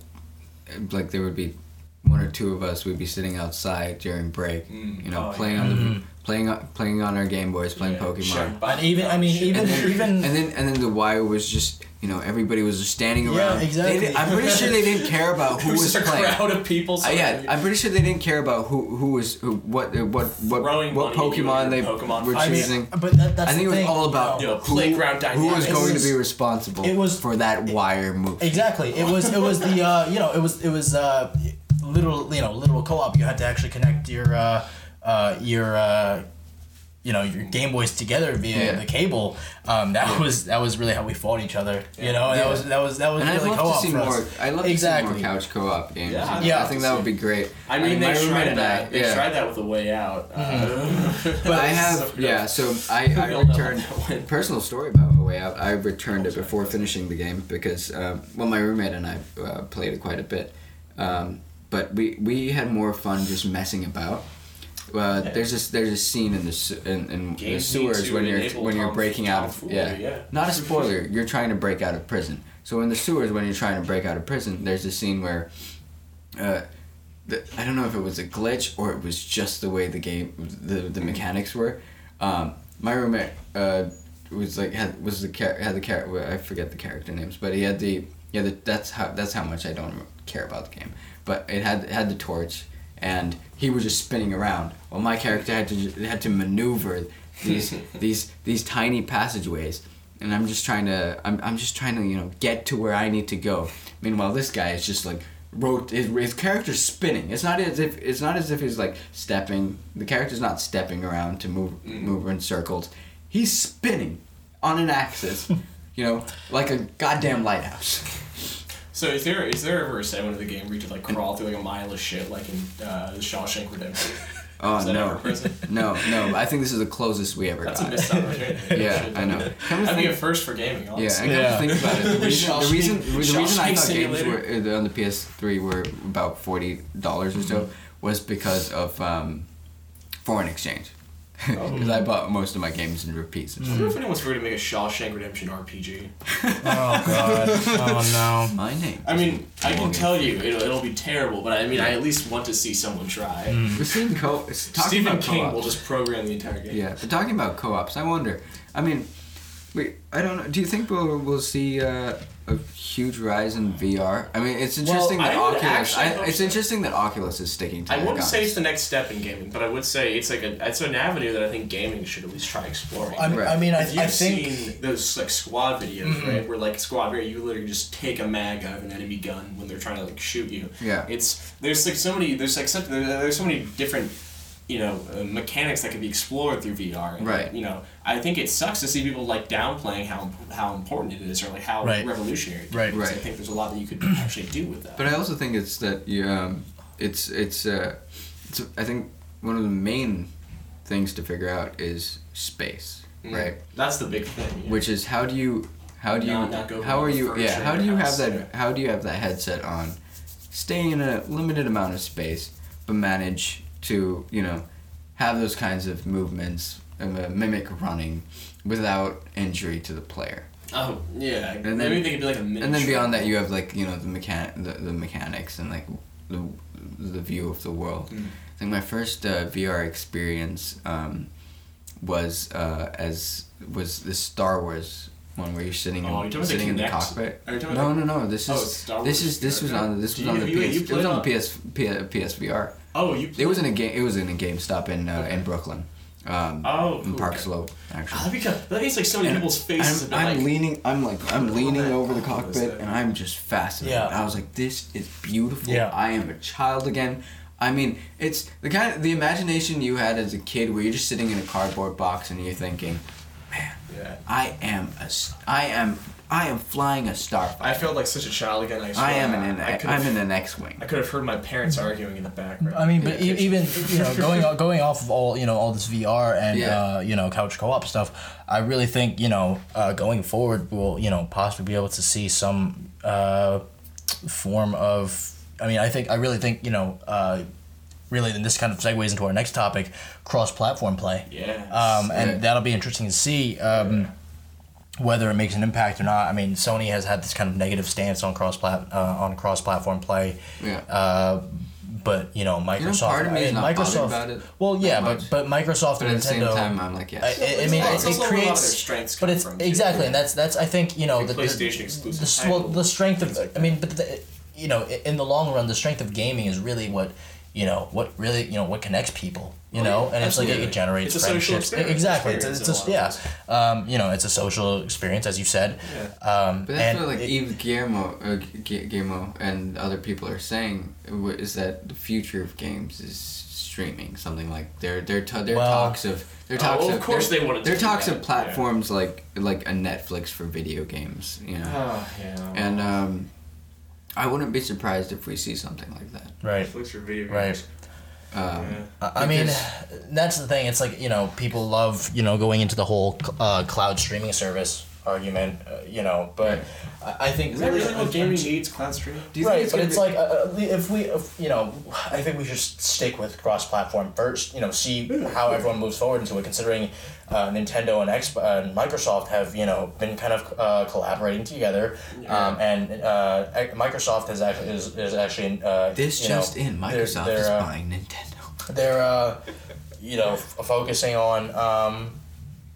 like there would be one or two of us. We'd be sitting outside during break, Mm. you know, Oh, playing yeah. on the Mhm. playing playing on our Game Boys, playing Yeah, Pokemon. sharing And even, I mean, even, And then, even, and then and then the wire was just you know everybody was just standing around. They exactly. didn't- I'm pretty sure they didn't care about who It was was just a playing. crowd of people. Uh, yeah, I'm pretty sure they didn't care about who who was who what uh, what what Throwing what Pokemon they Pokemon were I mean, choosing. but that, that's I think the it was thing. all about You know, who, playground who was going was- to be responsible it was- for that wire move. Exactly. It was it was the uh, you know it was it was uh, literal you know literal co-op. You had to actually connect your uh, uh, your uh, you know your Game Boys together via Yeah. the cable. Um, that was that was really how we fought each other. You know, Yeah. that was that was that was And I'd really love co-op to see for us. more. I'd love Exactly. to see more couch co-op games. Yeah, I'd Yeah. I think that would be great. I mean, my they roommate tried and I- that. They yeah. tried that with a way out. Uh, But I have, yeah. So I, I returned. how that went. Personal story about A Way Out. I returned it before finishing the game because, uh, well, my roommate and I uh, played it quite a bit. Um, but we we had more fun just messing about. Uh, Yeah. There's this there's a scene in the in, in the sewers when you're when you're breaking out of yeah. yeah. not a spoiler you're trying to break out of prison so in the sewers when you're trying to break out of prison there's a scene where uh, the, I don't know if it was a glitch or it was just the way the game the, the mechanics were um, my roommate uh, was like had was the char- had the char- well, I forget the character names but he had the yeah the, that's how that's how much I don't care about the game but it had it had the torch and he was just spinning around. Well, my character had to had to maneuver these these these tiny passageways and I'm just trying to I'm, I'm just trying to you know get to where I need to go. Meanwhile this guy is just like wrote his, his character's spinning. It's not as if it's not as if he's like stepping the character's not stepping around to move mm. move in circles. He's spinning on an axis you know like a goddamn lighthouse So is there is there ever a segment of the game where you could like crawl through like a mile of shit like in uh, the Shawshank Redemption? Oh no. No, no. I think this is the closest we ever That's a got. missed opportunity. Yeah, I know. That'd be a first for gaming, Yeah, honestly. Yeah. come to think about it. The reason, the Shawshank- reason, the reason I thought games were uh, on the PS3 were about forty dollars or so Mm-hmm. was because of um, foreign exchange. Oh. Because I bought most of my games in repeats. and I wonder if anyone's going to make a Shawshank Redemption RPG. Oh god. Oh no. My name. I mean, I can tell you it'll, it'll be terrible, but I mean, I at least want to see someone try. We're seeing co. it's Talking Stephen about King co-ops. will just program the entire game. Yeah, but talking about co-ops, I wonder. I mean, wait, I don't know. Do you think we'll we'll see uh, a huge rise in VR? I mean, it's interesting I that would Oculus. actually I, it's so. interesting that Oculus is sticking to. It. I wouldn't say it's the next step in gaming, but I would say it's like a it's an avenue that I think gaming should at least try exploring. I mean, Right. I mean, I, you've I think seen those like squad videos, right? Where like squad video, you literally just take a mag out of an enemy gun when they're trying to like shoot you. Yeah. It's there's like so many there's like such, there's so many different you know uh, mechanics that can be explored through VR. And, Right. You know, I think it sucks to see people like downplaying how how important it is or like how Right. revolutionary. it is. Right. Because I think there's a lot that you could actually do with that. But I also think it's that you um, it's it's uh, it's I think one of the main things to figure out is space, Mm. right? That's the big thing. yeah. Which is how do you how do you Not- not go how are you yeah how do your you have that yeah. how do you have that headset on, staying in a limited amount of space, but manage to you know have those kinds of movements and mimic running without injury to the player. Oh yeah, And maybe then- they could be like a miniature. And then beyond that, you have like you know the mechan the, the mechanics and like the the view of the world. Mm. I think my first uh, VR experience um, was uh, as was this Star Wars one where you're sitting Oh, in, you're sitting in the cockpit. Are you talking No, no, no. This Oh, is Star this is this was on this was on the PS. it was on on- the PS, P, PSVR. Oh, you. It was in a game. It was in a GameStop in uh, in Brooklyn. Um, Oh, in. Park Slope, actually. that'd that means like so many people's faces I'm, I'm like. leaning. I'm like I'm leaning that. over the Oh, cockpit, and I'm just fascinated. Yeah. I was like, "This is beautiful. Yeah. I am a child again." I mean, it's the kind of the imagination you had as a kid, where you're just sitting in a cardboard box and you're thinking, man, Yeah. "I am a, I am, I am flying a starfighter. I felt like such a child again. I, I swear. am in an, I I'm in an X-wing." I could have heard my parents arguing in the background. I mean, but e- even you know, going going off of all you know all this VR and Yeah. uh, you know couch co-op stuff, I really think you know uh, going forward we'll you know possibly be able to see some uh, form of. I mean, I think I really think you know. Uh, Really, and this kind of segues into our next topic: cross-platform play. Yes. Um, and Yeah. that'll be interesting to see um, whether it makes an impact or not. I mean, Sony has had this kind of negative stance on cross plat uh, on cross-platform play. Yeah. Uh, but you know, Microsoft. part of me I is mean, not bothered Microsoft. about it well, yeah, but but Microsoft But and at the same Nintendo. time, I'm like, I, "Yes." I, I mean, It's it, it where a lot of their creates. strengths But it's from, too. exactly, and that's that's I think you know Like the, the- PlayStation the, exclusive s- well, the strength of like I mean, but the, you know, in the long run, the strength of gaming is really what you know what really you know what connects people. You Oh, know, yeah, and it's like it, it generates It's a friendships. experience- exactly, it's, a- experience it's a, a yeah. Um, you know, it's a social experience, as you said. Yeah. Um, But that's and what like it- Eve Guillermo, uh, Guillermo and other people are saying is that the future of games is streaming. Something like their their t- their Well- talks of their Oh, talks well, of, of course their, they wanted to their do talks that, of platforms like like a Netflix for video games. You know, Oh, yeah. and um, I wouldn't be surprised if we see something like that. right. Netflix for video Right. Um, Yeah. I I mean, that's the thing. It's like you know, people love you know going into the whole uh, cloud streaming service argument. Uh, you know, but I, I think Is that really what gaming until- needs? Cloud streaming? do you right, think it's but it's be- like uh, uh, if we, if, you know, I think we should stick with cross-platform first. You know, see how everyone moves forward into it. Considering uh, Nintendo and X uh, and Microsoft have you know been kind of uh, collaborating together, um, and uh, Microsoft has actually is, is actually uh, this you know, just in, they're- Microsoft they're, is uh, buying Nintendo. they're uh, you know f- focusing on um, We're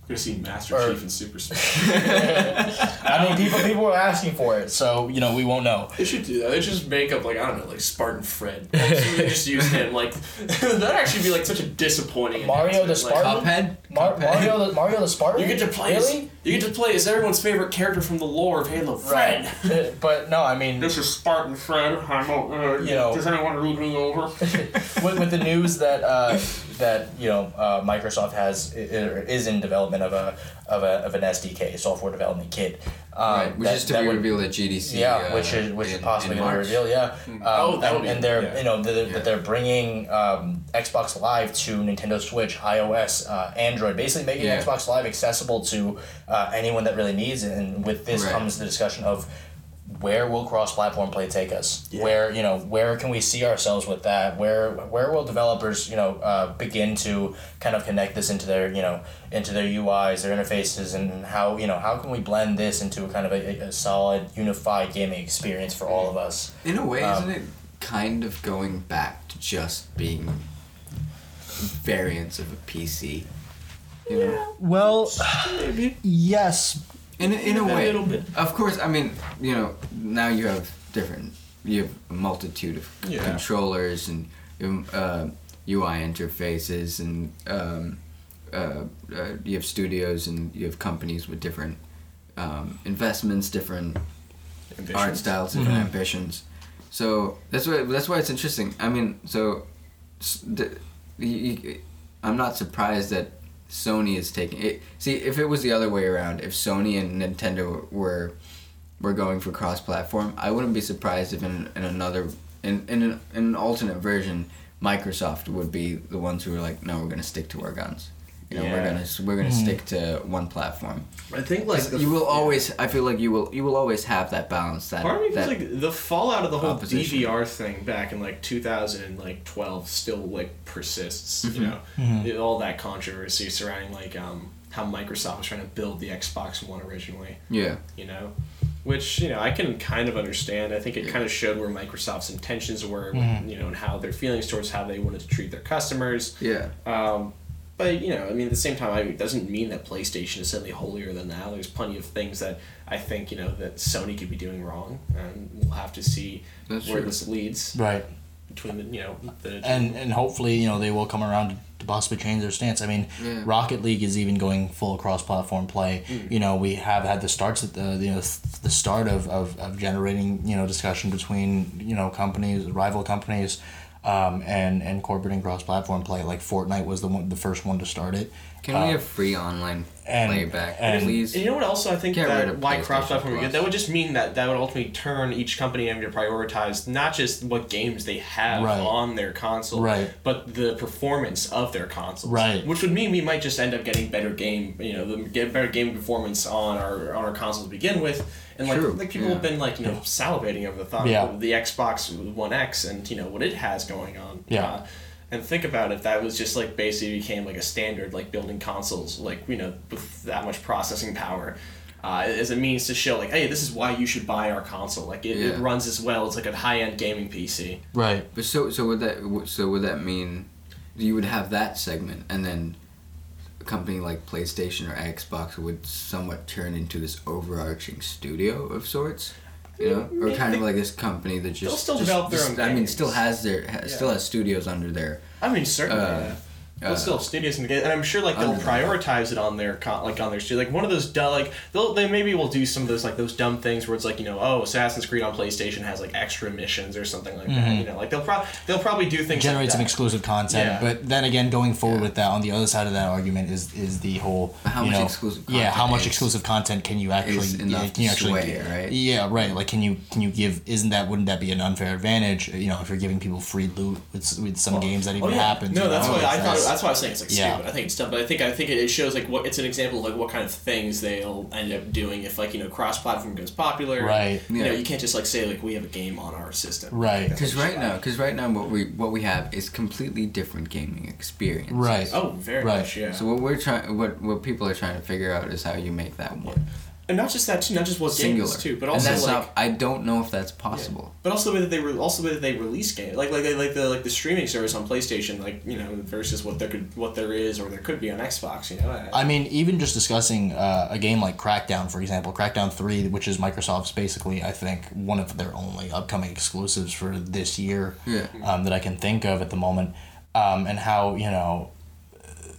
gonna see Master Or- Chief and Super Smash. I mean people people were asking for it so you know we won't know They should do that. They should just make up like I don't know, like Spartan Fred. Also, they just use him. Like that'd actually be like such a disappointing. Mario the announcement. Like, Spartan? Cuphead. Mar- Cuphead? Mario the Mario the Spartan you get to play. as- really you get to play as everyone's favorite character from the lore of Halo. Fred. right but no I mean This is Spartan Fred. I'm. Uh, You know. Does anyone read me over? with, with the news that uh, that you know uh, Microsoft has is in development of a of a of an SDK software development kit Um, right, which that- is to be would- revealed at GDC. Yeah, uh, which is which is possibly going to reveal. Yeah. Um, Oh, and, be- and they're yeah. you know they're, Yeah. that they're bringing um, Xbox Live to Nintendo Switch, iOS, uh, Android, basically making Yeah. Xbox Live accessible to uh, anyone that really needs it. And with this Right. comes the discussion of where will cross-platform play take us? Yeah. Where you know where can we see ourselves with that? Where where will developers you know uh, begin to kind of connect this into their you know into their UIs, their interfaces, and how you know how can we blend this into a kind of a, a solid unified gaming experience for all of us? In a way, Um, isn't it kind of going back to just being variants of a PC? You know? Well, yes, In a, in a A way, little bit. Of course, I mean, you know, now you have different, you have a multitude of Yeah. controllers and um, uh, UI interfaces, and um, uh, uh, you have studios and you have companies with different um, investments, different art styles, different Mhm. ambitions. So that's why that's why it's interesting. I mean, so s- the, y- y- I'm not surprised that Sony is taking it. See, if it was the other way around, if Sony and Nintendo were were going for cross-platform, I wouldn't be surprised if in, in another in in an, in an alternate version, Microsoft would be the ones who are like, no, we're gonna stick to our guns. You know, we're gonna we're gonna Mhm. stick to one platform. I think like the, you will always. I feel like you will. You will always have that balance. That Part of me feels like the fallout of the whole opposition. DVR thing back in like 2012 still like persists. Mm-hmm. You know, Mhm. All that controversy surrounding like um, how Microsoft was trying to build the Xbox One originally. yeah. You know, which you know I can kind of understand. I think it kind of showed where Microsoft's intentions were. Mhm. You know, and how their feelings towards how they wanted to treat their customers. Yeah. Um, but you know, I mean, at the same time, I mean, it doesn't mean that PlayStation is suddenly holier than thou. There's plenty of things that I think you know that Sony could be doing wrong, and we'll have to see That's where true. this leads right. between the you know the and and hopefully you know they will come around to possibly change their stance. I mean, Yeah. Rocket League is even going full cross-platform play. Mm. You know, we have had the starts at the you know the start of, of, of generating you know discussion between you know companies, rival companies. Um, and and corporate and cross-platform play like Fortnite was the one, the first one to start it. Can Uh, we have free online and- playback, and- please? And you know what? Also, I think Get that why PlayStation cross-platform would good. That would just mean that that would ultimately turn each company having to prioritize not just what games they have Right. on their console, Right. but the performance of their consoles. Right. Which would mean we might just end up getting better game, you know, the get better game performance on our on our consoles to begin with. And like True, like people yeah. have been like you know salivating over the thought Yeah. of the Xbox One X and you know what it has going on. Yeah. Uh, and think about it, that was just like basically became like a standard, like building consoles, like you know, with that much processing power, uh, as a means to show like, hey, this is why you should buy our console. Like it, it runs as well. It's like a high end gaming PC. Right. But so so would that so would that mean you would have that segment and then a company like PlayStation or Xbox would somewhat turn into this overarching studio of sorts, you know, or kind of like this company that just still just- develop their just- own I mean, still has their ha, still has studios under their. I mean, certainly. Uh, yeah. Well, uh, still, studios can get, and I'm sure like they'll prioritize it on their con- like on their studio. Like one of those dumb, like they'll they maybe will do some of those like those dumb things where it's like you know oh Assassin's Creed on PlayStation has like extra missions or something like that. Mhm. You know, like they'll probably they'll probably do things generate like some that. exclusive content. Yeah. But then again, going forward Yeah. with that, on the other side of that argument is is the whole How you much know, exclusive yeah, how much is- exclusive content can you actually yeah, can you actually sway, right? Yeah, right. Like, can you can you give? Isn't that wouldn't that be an unfair advantage? You know, if you're giving people free loot with, with some games that even Oh, yeah. happens. No, that's know? why I thought. That's why I was saying it's like Yeah. stupid. I think it's dumb, but I think I think it shows like what it's an example of like what kind of things they'll end up doing if like you know cross platform goes popular. Right. You know, Yeah. you can't just like say like we have a game on our system. Right. Because right now, because right now, what we what we have is completely different gaming experience. Right. Oh, very Right. much. Yeah. So what we're trying, what what people are trying to figure out is how you make that one and not just that too, not just what singular games too, but and also that's like. not. I don't know if that's possible. But also the way that they re- also the way that they release games, like like like the like the streaming service on PlayStation, like you know versus what there could what there is or there could be on Xbox. You know. I mean, even just discussing uh, a game like Crackdown, for example, Crackdown 3, which is Microsoft's basically, I think, one of their only upcoming exclusives for this year Yeah. um, that I can think of at the moment, um, and how, you know,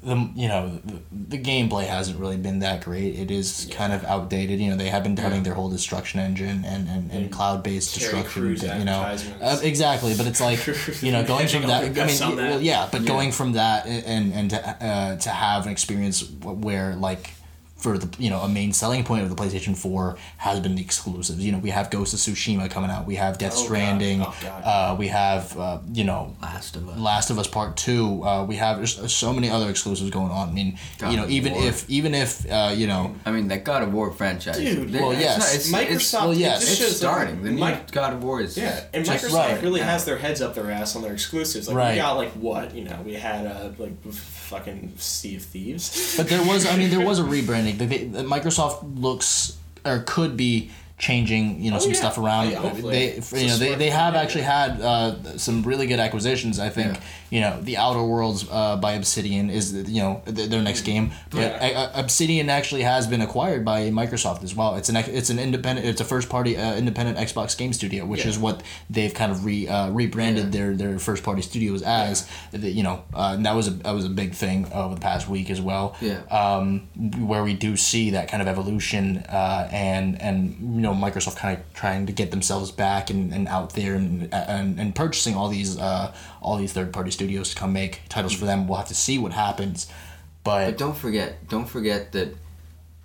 the you know the, the gameplay hasn't really been that great. It is kind of outdated. You know they have been touting their whole destruction engine and, and, and And cloud based destruction. You know uh, exactly, but it's like you know going from that. I mean, that. well, yeah, but Yeah. going from that and and to, uh, to have an experience where like for the you know a main selling point of the PlayStation 4 has been the exclusives. You know, we have Ghost of Tsushima coming out, we have Death Oh, God. Stranding, Oh, God. uh, we have uh, you know Last of Us. Last of Us Part Two. Uh, we have just so many other exclusives going on. I mean, God you know, even War. if even if uh, you know, I mean, that God of War franchise. Dude, they- well, it's yes. not- it's, Microsoft. It's, well, yes. it just it's starting. The new Mike- God of War is. Yeah, and Microsoft right really now. has their heads up their ass on their exclusives. Like Right. we got like what you know, we had uh, like f- fucking Sea of Thieves. but there was I mean there was a rebranding. They, they, Microsoft looks or could be changing you know Oh, some yeah. stuff around. Yeah, they you know they, they have actually had uh, some really good acquisitions. I think Yeah. You know the Outer Worlds uh, by Obsidian is you know th- their next game. But Yeah. uh, Obsidian actually has been acquired by Microsoft as well. It's an it's an independent it's a first party uh, independent Xbox game studio, which Yeah. is what they've kind of re uh, rebranded Yeah. their their first party studios as. The- You know, uh, that was a that was a big thing over the past week as well. Yeah. Um, where we do see that kind of evolution uh, and and you know Microsoft kind of trying to get themselves back and, and out there and, and and purchasing all these uh, all these third party studios to come make titles for them. We'll have to see what happens. But, But don't forget, don't forget that.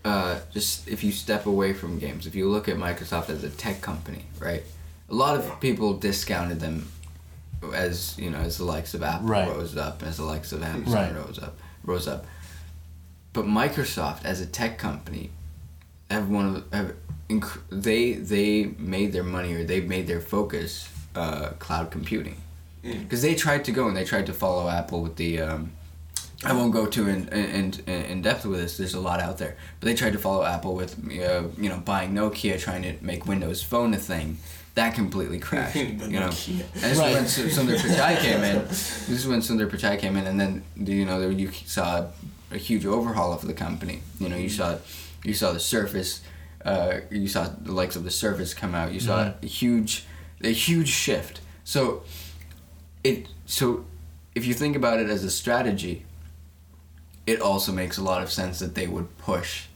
Uh, just if you step away from games, if you look at Microsoft as a tech company, right? A lot of people discounted them as you know as the likes of Apple Right. rose up, as the likes of Amazon Right. rose up, rose up. But Microsoft as a tech company have one of have inc- they they made their money or they made their focus uh, cloud computing because they tried to go and they tried to follow Apple with the. Um, I won't go too in, in, in, depth with this. There's a lot out there, but they tried to follow Apple with uh, you know buying Nokia, trying to make Windows Phone a thing. That completely crashed. You know, Nokia. and this Right. is when Su- Sundar Pichai came in. This is when Sundar Pichai came in, and then you know you saw a huge overhaul of the company. You know, you saw you saw the Surface, uh, you saw the likes of the Surface come out. You saw a huge a huge shift. So it so if you think about it as a strategy, it also makes a lot of sense that they would push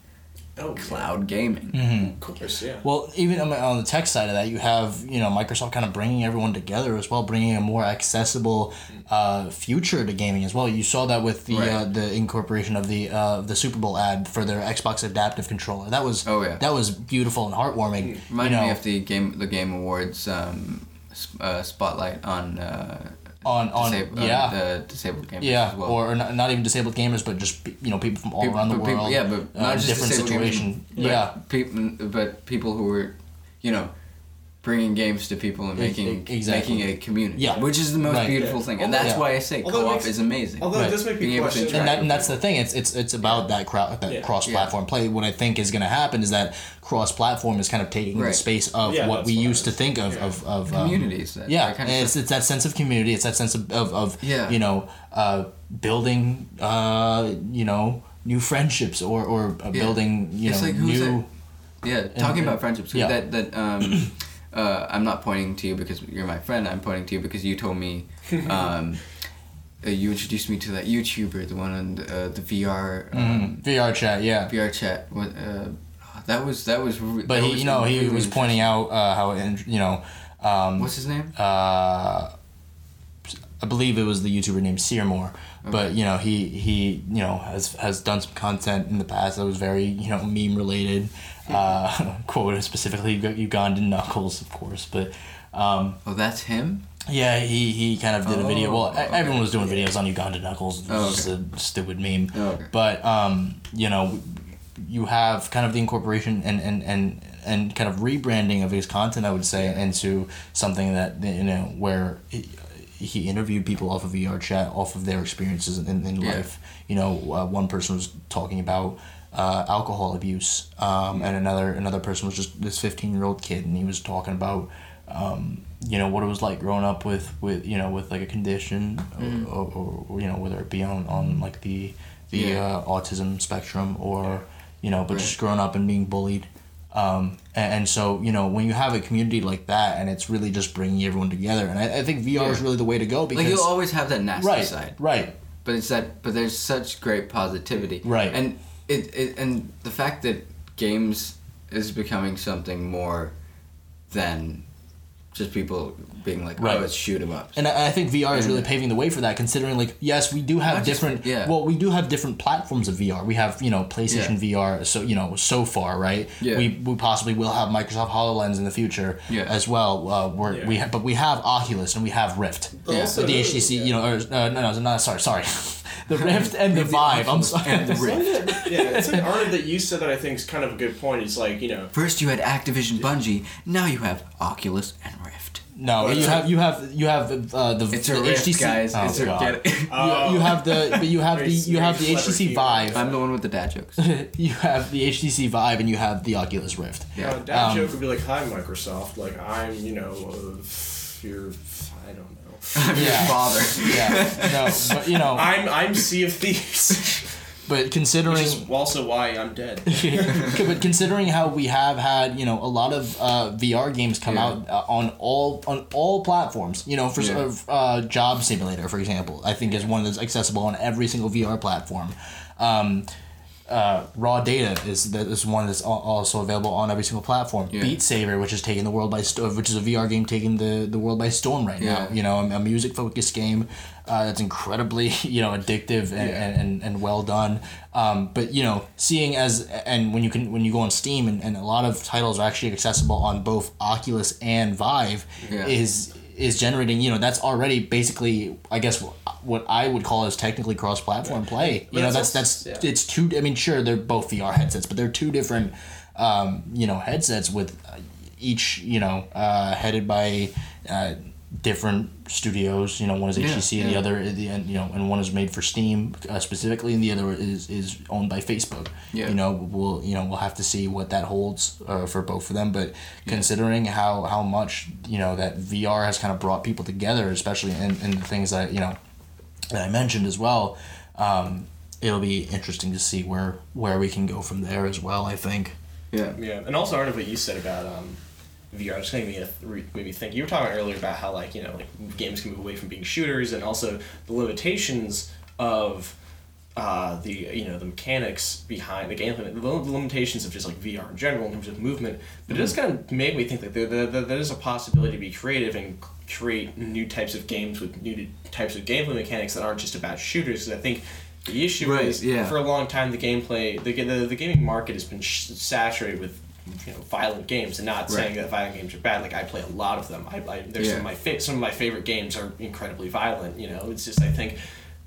Oh, cloud gaming. Of course, yeah. Well, even on the, on the tech side of that, you have you know Microsoft kind of bringing everyone together as well, bringing a more accessible uh, future to gaming as well. You saw that with the uh, the incorporation of the uh, the Super Bowl ad for their Xbox Adaptive Controller. That was Oh, yeah. that was beautiful and heartwarming. Reminded you know, me of the game the Game Awards um, uh, spotlight on uh, on on disab- yeah. on the disabled gamers yeah, as well. or not, not even disabled gamers, but just you know people from all People- around the people- world. yeah, but uh, not just different disabled gamers, situation. but Yeah, people, but people who were, you know, bringing games to people and making exactly. making a community. Yeah. which is the most Right. beautiful Yeah. thing, and Although- that's Yeah. why I say Although co-op makes- is amazing. Although Right. it does make Being me question. and that, and that's the thing. It's it's it's about that crowd that Yeah. cross-platform play. What I think is going to happen is that cross-platform is kind of taking the space of Yeah, what we what used to think of Yeah. of, of um, Communities. That, yeah, that kind of it's, it's that sense of community. It's that sense of of, of Yeah. you know uh, building uh, you know new friendships or or uh, Yeah. building you It's know like, who's new. Yeah, talking and- about friendships. yeah. That that um, uh, I'm not pointing to you because you're my friend. I'm pointing to you because you told me. Um, uh, you introduced me to that YouTuber, the one on the, uh, the VR um, Mhm. VR chat, yeah. VR chat. What uh, that was that was. re- But that he, was you know, he was pointing out uh, how it, you know, um, What's his name? uh, I believe it was the YouTuber named But you know, he he you know has has done some content in the past that was very you know meme related. Uh, quoted specifically Ugandan knuckles, of course. But um, Oh, that's him. yeah, he, he kind of did a video. Well, Oh, okay. everyone was doing videos on Uganda knuckles. It was Oh, just a stupid meme. Oh, okay. But um, you know, you have kind of the incorporation and and and and kind of rebranding of his content. I would say into something that you know where. He, interviewed people off of VR chat, off of their experiences in, in Yeah. life. You know, uh, one person was talking about uh, alcohol abuse, um, and another another person was just this fifteen year old kid, and he was talking about um, you know what it was like growing up with with you know with like a condition or, or, or you know whether it be on, on like the the Yeah. uh, autism spectrum or you know but Right. just growing up and being bullied um, and, and so you know when you have a community like that and it's really just bringing everyone together and I, I think VR is really the way to go because Like you'll always have that nasty right side, right but it's that. But there's such great positivity, Right. And it, it and the fact that games is becoming something more than just people being like, Right. oh, it's shoot 'em up. And I I think VR is really paving the way for that, considering like yes, we do have Not just- different. yeah. Well, we do have different platforms of VR. We have you know PlayStation VR. So you know so far, right? Yeah. We we possibly will have Microsoft Hololens in the future. Yeah. As well. Uh, we're, Yeah. we ha- but we have Oculus and we have Rift. Yeah. Also, the HTC, you know, or, uh, no, no, no, sorry, sorry, the Rift and the Vive. I'm sorry. And the Rift. yeah, it's like Arnold that you said that I think is kind of a good point. It's like you know, First you had Activision Bungie, now you have Oculus and Rift. No, Well, you it's have you have you have uh, the It's the a Rift, HTC. guys. Oh, it's a, God. get it? You, you have the but you have the Very- you have the very clever HTC humor. Vive. I'm the one with the dad jokes. you have the HTC Vive and you have the Oculus Rift. Yeah. uh, that Um, joke would be like, "Hi, Microsoft. Like I'm, you know, uh, your, know." I'm your Yeah. father. Yeah, no, but you know, I'm I'm Sea of Thieves, but which considering is also why I'm dead. but considering how we have had you know a lot of uh, VR games come Yeah. out uh, on all on all platforms. You know, for Yeah. sort of uh, Job Simulator, for example, I think is one that's accessible on every single VR platform. Um, uh, raw data is that is one that's also available on every single platform. Yeah. Beat Saber, which is taking the world by which is a VR game taking the, the world by storm right now. You know, a, music focused game uh, that's incredibly you know addictive and, Yeah. and, and, and well done. Um, but you know, seeing as and when you can when you go on Steam and, and a lot of titles are actually accessible on both Oculus and Vive Yeah. is is generating you know that's already basically I guess what, I would call as technically cross platform play. But You know it's that's that's yeah. it's two. I mean, sure they're both VR headsets, but they're two different um, you know headsets with uh, each you know uh, headed by. Uh, different studios you know one is Yeah, HTC and the other the and you know and one is made for Steam uh, specifically and the other is is owned by Facebook Yeah. you know we'll you know we'll have to see what that holds uh, for both of them but considering how how much you know that VR has kind of brought people together especially in, in the things that you know that I mentioned as well um, it'll be interesting to see where where we can go from there as well I think Yeah. Yeah, and also Arnold, what you said about um, VR just made me made me think. You were talking earlier about how like you know like games can move away from being shooters, and also the limitations of uh, the you know the mechanics behind the gameplay, the limitations of just like VR in general in terms of movement. But it does kind of make me think that there, there, there is a possibility to be creative and create new types of games with new types of gameplay mechanics that aren't just about shooters. 'Cause I think the issue Right, is yeah. for a long time the gameplay the, the, the gaming market has been saturated with you know violent games and not saying that violent games are bad. Like I play a lot of them. I, I there's some of my fa- some of my favorite games are incredibly violent you know? It's just I think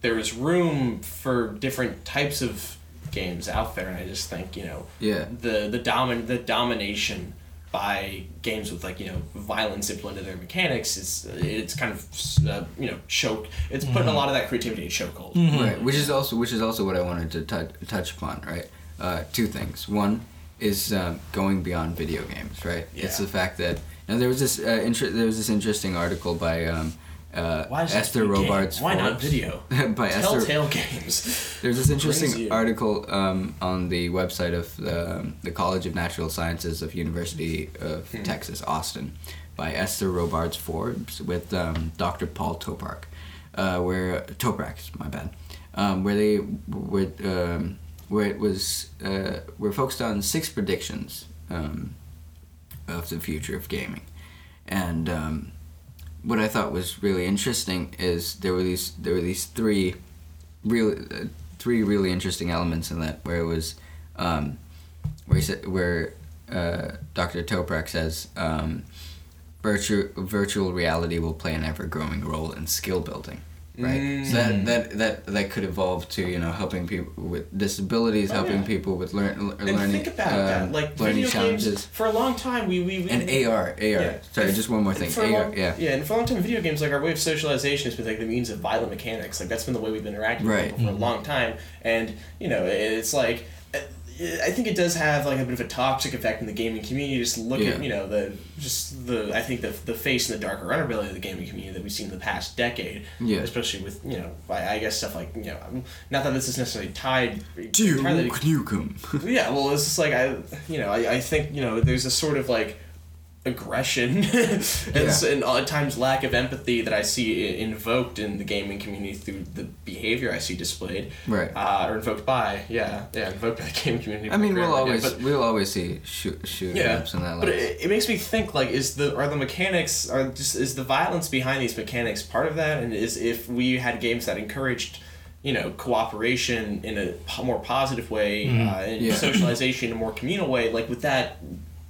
there is room for different types of games out there and I just think you know Yeah. the the domin the domination by games with like you know violence implemented in their mechanics is it's kind of uh, you know choke it's putting a lot of that creativity in chokehold. Right, which is also which is also what I wanted to touch touch upon. Right, uh, two things. One is um, going beyond video games. Right, it's the fact that now there was this uh, inter- there was this interesting article by um, uh, Esther? Robards. Why not video? by Esther. Telltale Games. There's this interesting article um, on the website of the, the College of Natural Sciences of University of Hmm. Texas, Austin, by Esther Robards Forbes with um, Dr. Paul Topark, uh, where Toprac, my bad, um, where they um, where it was uh, we're focused on six predictions um, of the future of gaming, and um, what I thought was really interesting is there were these there were these three really uh, three really interesting elements in that where it was um, where he said where uh, Dr. Toprac says um, virtual virtual reality will play an ever growing role in skill building. Right, so that, that that that could evolve to you know helping people with disabilities, Oh, helping yeah. people with learn, And learning think about um, that. Like learning challenges games for a long time we we, we and AR, AR. Yeah. Sorry, just one more thing. AR, long, yeah. yeah, and for a long time, video games like our way of socialization has been like the means of violent mechanics. Like that's been the way we've been interacting with people for a long time. And you know, it's like uh, I think it does have like a bit of a toxic effect in the gaming community. Just look Yeah. at you know the just the I think the the face and the darker underbelly of the gaming community that we've seen in the past decade. Yeah. Especially with you know I, I guess stuff like you know not that this is necessarily tied Duke entirely to Nukem. yeah, well, it's just like I, you know, I, I think you know, there's a sort of like aggression and, s- and at times lack of empathy that I see invoked in the gaming community through the behavior I see displayed. Right. Uh, or invoked by, yeah, yeah, invoked by the gaming community. I mean, we'll always but- we'll always see shoot shoot yeah, ups and that. but it, it makes me think like is the are the mechanics are just is the violence behind these mechanics part of that and is if we had games that encouraged you know cooperation in a more positive way uh, and. Yeah. socialization in a more communal way like would that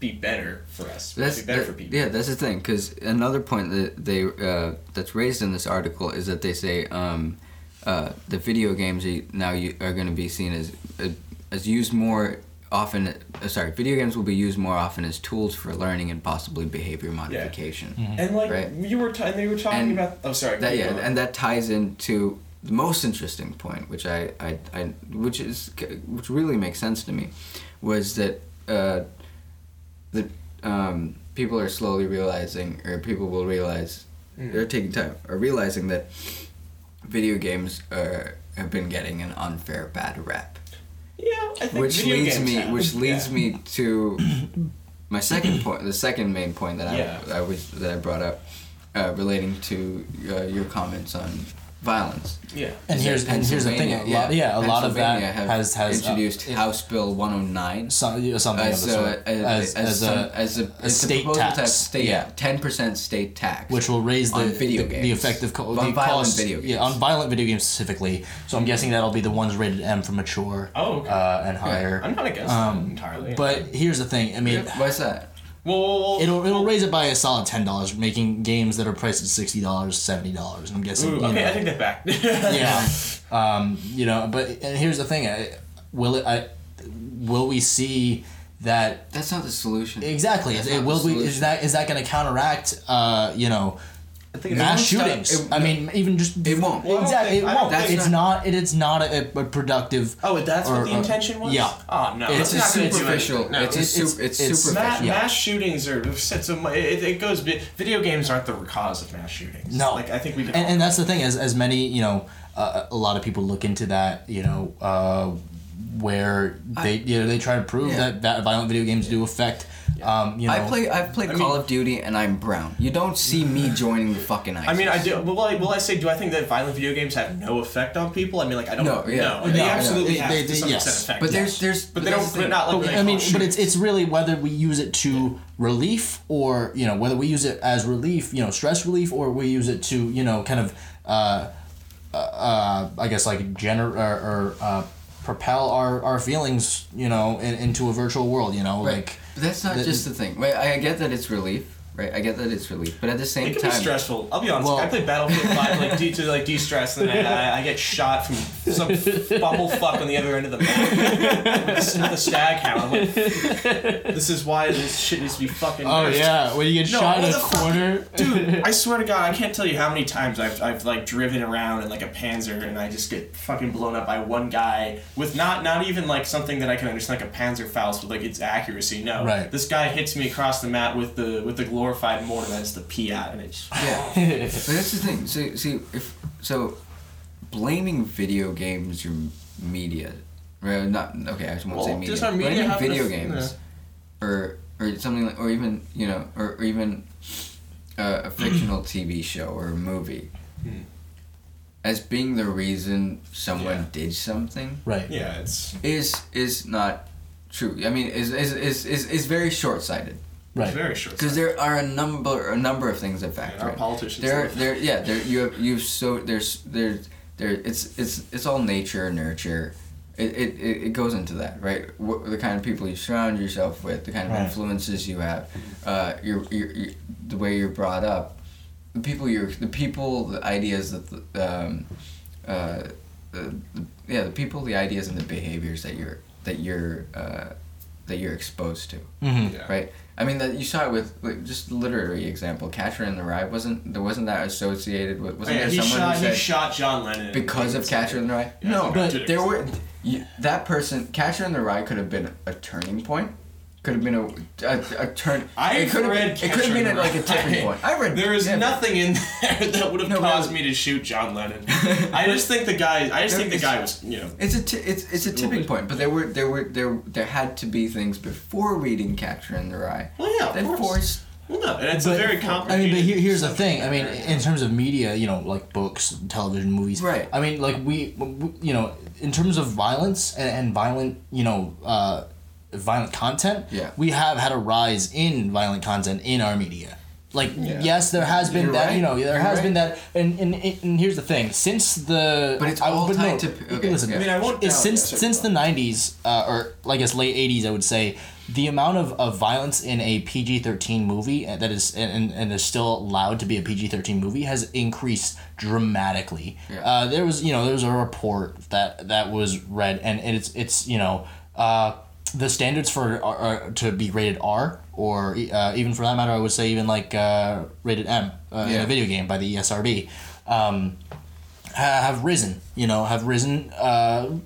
be better for us That's be better that- for people Yeah, that's the thing. Because another point that they uh, that's raised in this article is that they say um, uh, the video games are now you, are going to be seen as uh, as used more often. Uh, sorry, video games will be used more often as tools for learning and possibly behavior modification. Yeah, and like Right. you were t- they were talking And about oh sorry That yeah, going. and that ties into the most interesting point, which I, I, I which is which really makes sense to me, was that uh, that um, people are slowly realizing, or people will realize, Mm. they're taking time, are realizing that video games are have been getting an unfair bad rap, yeah I think which video leads games me have. which leads Yeah. me to my second point, the second main point that I Yeah. I was that I brought up, uh, relating to uh, your comments on violence. yeah And Is here's and here's the thing. A lot, yeah, a lot of that has has uh, introduced it- House Bill 109 some, you something as of the a, sort, as, as, as, as a, as a, a state proposal to tax, state, yeah. ten percent state tax, which will raise the video the, the effective co- On the violent cost- video Yeah, games. on violent video games specifically. So I'm guessing that'll be the ones rated M for mature. Oh, okay. uh, and higher. I'm not against Um, that entirely But here's the thing. I mean, What's that? Well, well, well, it'll it'll raise it by a solid ten dollars, making games that are priced at sixty dollars seventy dollars. I'm guessing. Ooh, okay know, I take that back yeah. Um, you know, but and here's the thing. I, will it? I, will we see that That's not the solution. exactly? That's Is, it, will the we? Is that is that going to counteract? Uh, you know. Think Mass won't stop- shootings. it- I mean, even just It won't. Well, exactly. It won't. think- It's not. It, it's not a, a productive. Oh, that's Or- what the intention was. yeah. Oh no, It's it's not gonna superficial. No. it's a It's- su- it's- it's, it's- superficial. Ma- Mass shootings are it's a, it, it goes. Video games aren't the cause of mass shootings. No. like I think we can. and, and that's the thing as as many you know uh, a lot of people look into that you know uh, where they you know they try to prove Yeah. that, that violent video games do affect um, you know I play. I've played I Call mean- of Duty, and I'm brown. You don't see me joining the fucking ISIS. I mean, I do. Will I, will I say? Do I think that violent video games have no effect on people? I mean, like I don't. No, yeah. no, No, they no. absolutely They- have they- to they- some yes. extent effect. But there's yes. there's but they don't. the But not like. But, I mean, call but it's it's really whether we use it to relief or you know whether we use it as relief, you know, stress relief, or we use it to you know kind of, uh, uh, uh I guess like gener or, or uh, propel our, our feelings, you know, in, into a virtual world, you know, Right. like But that's not the- just the thing. Wait, I get that it's relief, right? I get that it's relief, but at the same It can time, be stressful. I'll be honest. Well- I play Battlefield Five like de- to like de-stress, and then I, I get shot from some bubble fuck on the other end of the map with a, stag hound. Like, this is why this shit needs to be fucking. oh nerfed. yeah, when you get No, shot in a fuck? corner, Dude, I swear to God, I can't tell you how many times I've, I've like driven around in like a Panzer and I just get fucking blown up by one guy with not not even like something that I can understand like a Panzerfaust with like its accuracy. No, Right. This guy hits me across the map with the with the glorified mortar that's the Piat, and it's yeah. but that's the thing. So see if so, blaming video games your media, right? Not okay. I just won't say media. does our media blaming video enough- games, or or something like, or even you know, or, or even uh, a fictional TV show or a movie. Hmm. As being the reason someone Yeah. did something, right? yeah, it's is is not true. I mean, is is is is, is very short sighted Right. it's very short. because there are a number a number of things that factor. Yeah, our in. politicians. There, love- there, yeah, there. You have you so there's there there. It's it's it's all nature nurture. It, it, it, it goes into that right. What, the kind of people you surround yourself with, the kind of Right. influences you have, uh, your, your, your the way you're brought up, the people you're the people the ideas that the, um, uh, the, the, yeah the people the ideas and the behaviors that you're that you're uh, that you're exposed to Mm-hmm. yeah. right? I mean that you saw it with like, just literary example. Catcher in the Rye wasn't there wasn't that associated with Oh, wasn't yeah, there he someone shot who he shot John Lennon because of Catcher in the Rye? Yeah, no, but did it. there were you, that person Catcher in the Rye could have been a turning point. Could have been a a, a turn. I it could have read been, it could have been in like a tipping point. I read There is yeah, nothing in there that would have No, caused really. me to shoot John Lennon. I just think the guy. I just There think the guy was, you know. It's a t- it's it's a tipping point, but there were there were there there had to be things before reading Catcher in the Rye Well, yeah, of that course. forced Well, no, and it's But- a very I mean, but here, here's the thing. I mean, in terms of media, you know, like books, television, movies. Right. I mean, like we, we you know, in terms of violence and, and violent, you know, uh, violent content. Yeah. We have had a rise in violent content in our media. Like Yeah. yes, there has been You're that. right. You know, there You're has right. been that. And, and and here's the thing. Since the But it's I- all but tied no, to- okay, listen, yeah. I mean, I won't it's since that, since the '90s, uh, or I guess late '80s, I would say, the amount of, of violence in a PG-13 movie uh, that is and, and is still allowed to be a PG-13 movie has increased dramatically. Yeah. Uh, there was you know there was a report that that was read, and it's it's you know. Uh, the standards for are, are to be rated R, or uh, even for that matter, I would say even like uh, rated M uh, in a video game by the ESRB, um, have risen. You know, have risen. Uh,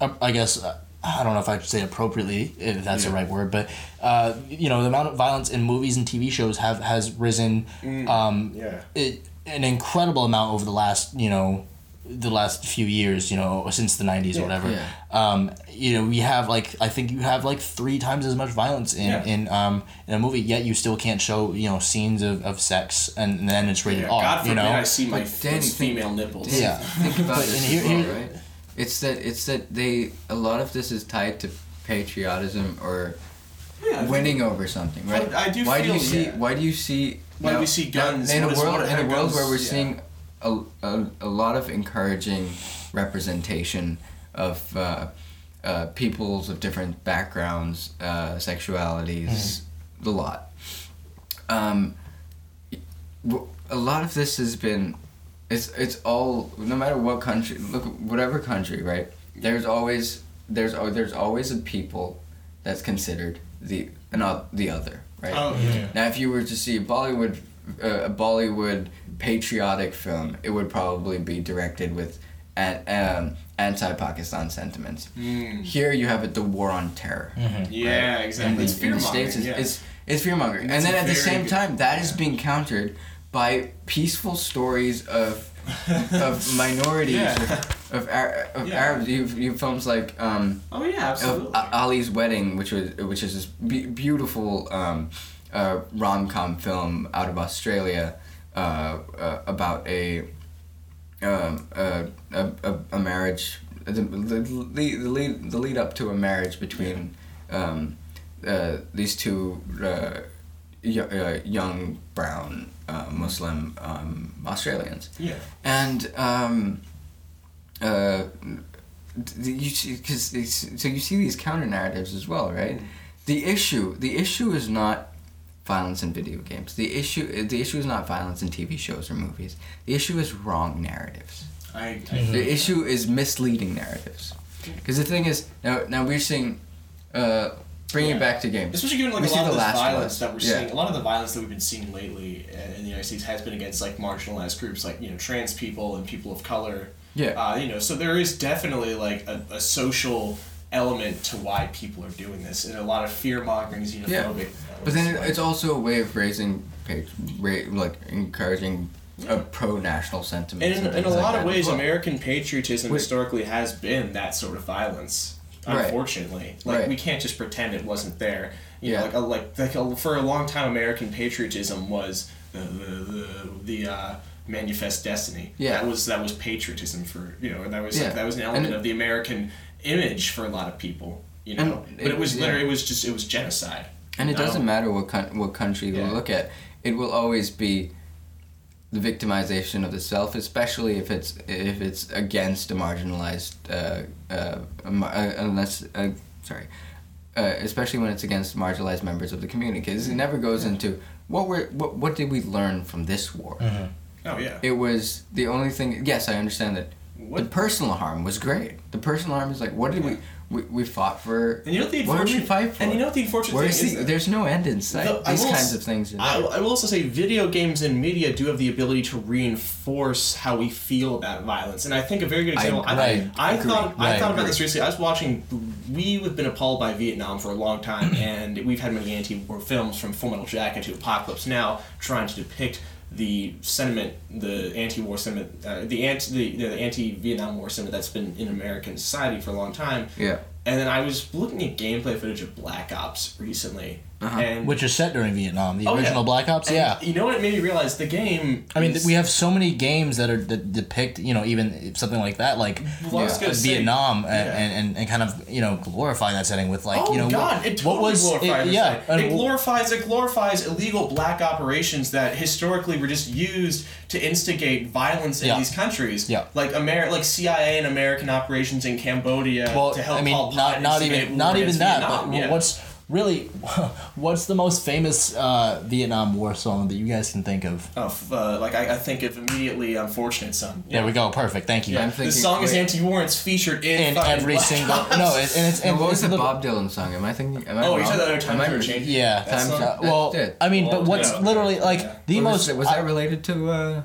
uh, I guess uh, I don't know if I should say appropriately, if that's the right word, but uh, you know, the amount of violence in movies and TV shows have has risen. Um, yeah. it, an incredible amount over the last you know the last few years you know since the 90s or whatever Yeah. um you know we have like i think you have like three times as much violence in Yeah. in um in a movie yet you still can't show you know scenes of, of sex and then it's rated Yeah, r God you forbid know I see my But Danny, f- think- female nipples. Danny, Yeah. Think about But this here- well, here- right? It's that it's that they a lot of this is tied to patriotism or Yeah, I winning over something, right? I do Why do you feel- see? Why do you see? Why do now- we see guns? in a world in a kind of world where we're Yeah. seeing a, a, a lot of encouraging representation of uh, uh, peoples of different backgrounds, uh, sexualities, the lot. Um, w- a lot of this has been it's it's all no matter what country look whatever country right there's always there's al- there's always a people that's considered the not the other right Oh, yeah. now if you were to see a Bollywood uh, a Bollywood patriotic film it would probably be directed with an, um, anti-Pakistan sentiments Mm. here you have it the war on terror Yeah, in exactly. the, it's in the states it's, yeah. it's, it's fear mongering and It's then at the same good- time that is yeah. being countered by peaceful stories of of minorities Yeah. of, of, Ar- of Yeah. Arabs you have, you have films like um, oh yeah, absolutely. of Ali's Wedding which was which is this be- beautiful um, uh, rom-com film out of Australia uh, uh, about a um, uh, a, a, a marriage the, the, the, lead, the lead up to a marriage between um, uh, these two uh, y- uh, young brown uh, Muslim um, Australians yeah. and um, uh, you see, because so you see these counter narratives as well, right? The issue, the issue is not violence in video games. The issue, the issue is not violence in TV shows or movies. The issue is wrong narratives. I, I The issue is misleading narratives. Because the thing is, now, now we're seeing, uh, bringing Yeah. it back to games. Especially given like We a lot of The Last violence Us. that we're Yeah. seeing, a lot of the violence that we've been seeing lately uh, in the United States has been against like marginalized groups, like you know trans people and people of color. Yeah. Uh, you know, so there is definitely like a, a social element to why people are doing this, and a lot of fear mongering, is xenophobic. Yeah. But then like- it's also a way of raising, like encouraging a pro-national sentiment. And in, in a like lot of ways, well. American patriotism historically has been that sort of violence. Right. Unfortunately, like Right. we can't just pretend it wasn't there. You Yeah. know, like a, like like a, for a long time, American patriotism was the the the, the uh, manifest destiny. Yeah. that was that was patriotism for you know that was Yeah. like, that was an element it- of the American image for a lot of people. You And know, but it it was was- literally yeah. it was just it was genocide. And it you doesn't matter what coun- what country you Yeah. look at, it will always be the victimization of the self, especially if it's if it's against a marginalized, uh, uh, a mar- uh, unless uh, sorry, uh, especially when it's against marginalized members of the community, because it never goes into what were what what did we learn from this war. Oh yeah. It was the only thing. Yes, I understand that. The personal harm was great. The personal harm is like, what did we, we we fought for? and you know what the what did we unfortunate fight for? and you know what the unfortunate Where thing is the, there's no end in sight. The- These kinds s- of things. I. I will also say video games and media do have the ability to reinforce how we feel about violence, and I think a very good I- example. I, right. I, Agree. thought I thought about this recently. I was watching. We've been appalled by Vietnam for a long time, and we've had many anti-war films from Full Metal Jacket to Apocalypse Now, trying to depict the sentiment, the anti-war sentiment, uh, the anti the, the anti-Vietnam War sentiment that's been in American society for a long time. yeah. And then I was looking at gameplay footage of Black Ops recently, Uh-huh. and which is set during Vietnam. The Oh, yeah. original Black Ops, and yeah. You know what it made me realize? The game. I mean, is- we have so many games that are that depict, you know, even something like that, like Well, Yeah. gonna say- Vietnam, and, yeah. and, and, and kind of you know glorify that setting with like Oh you know God! what, it totally what was glorifies it, it, yeah and it glorifies it glorifies illegal black operations that historically were just used to instigate violence in Yeah. these countries. Yeah. like Amer- like CIA and American operations in Cambodia well to help I mean Pol Pot not not even not even that Vietnam. but yeah. what's really what's the most famous uh, Vietnam War song that you guys can think of? Oh, f- uh, like I, I think of immediately "Unfortunate Son." There we go, perfect, thank you. Yeah, I'm the song is anti-war. It's featured in, And fucking every Black single Ops. no, it, and it's and And what was the little- Bob Dylan song? Am I thinking? Am I Oh, you wrong? said that other time Am I- for change. Yeah. Time Uh, well, I mean, Well, but what's yeah. literally like the was, most was I- that related to?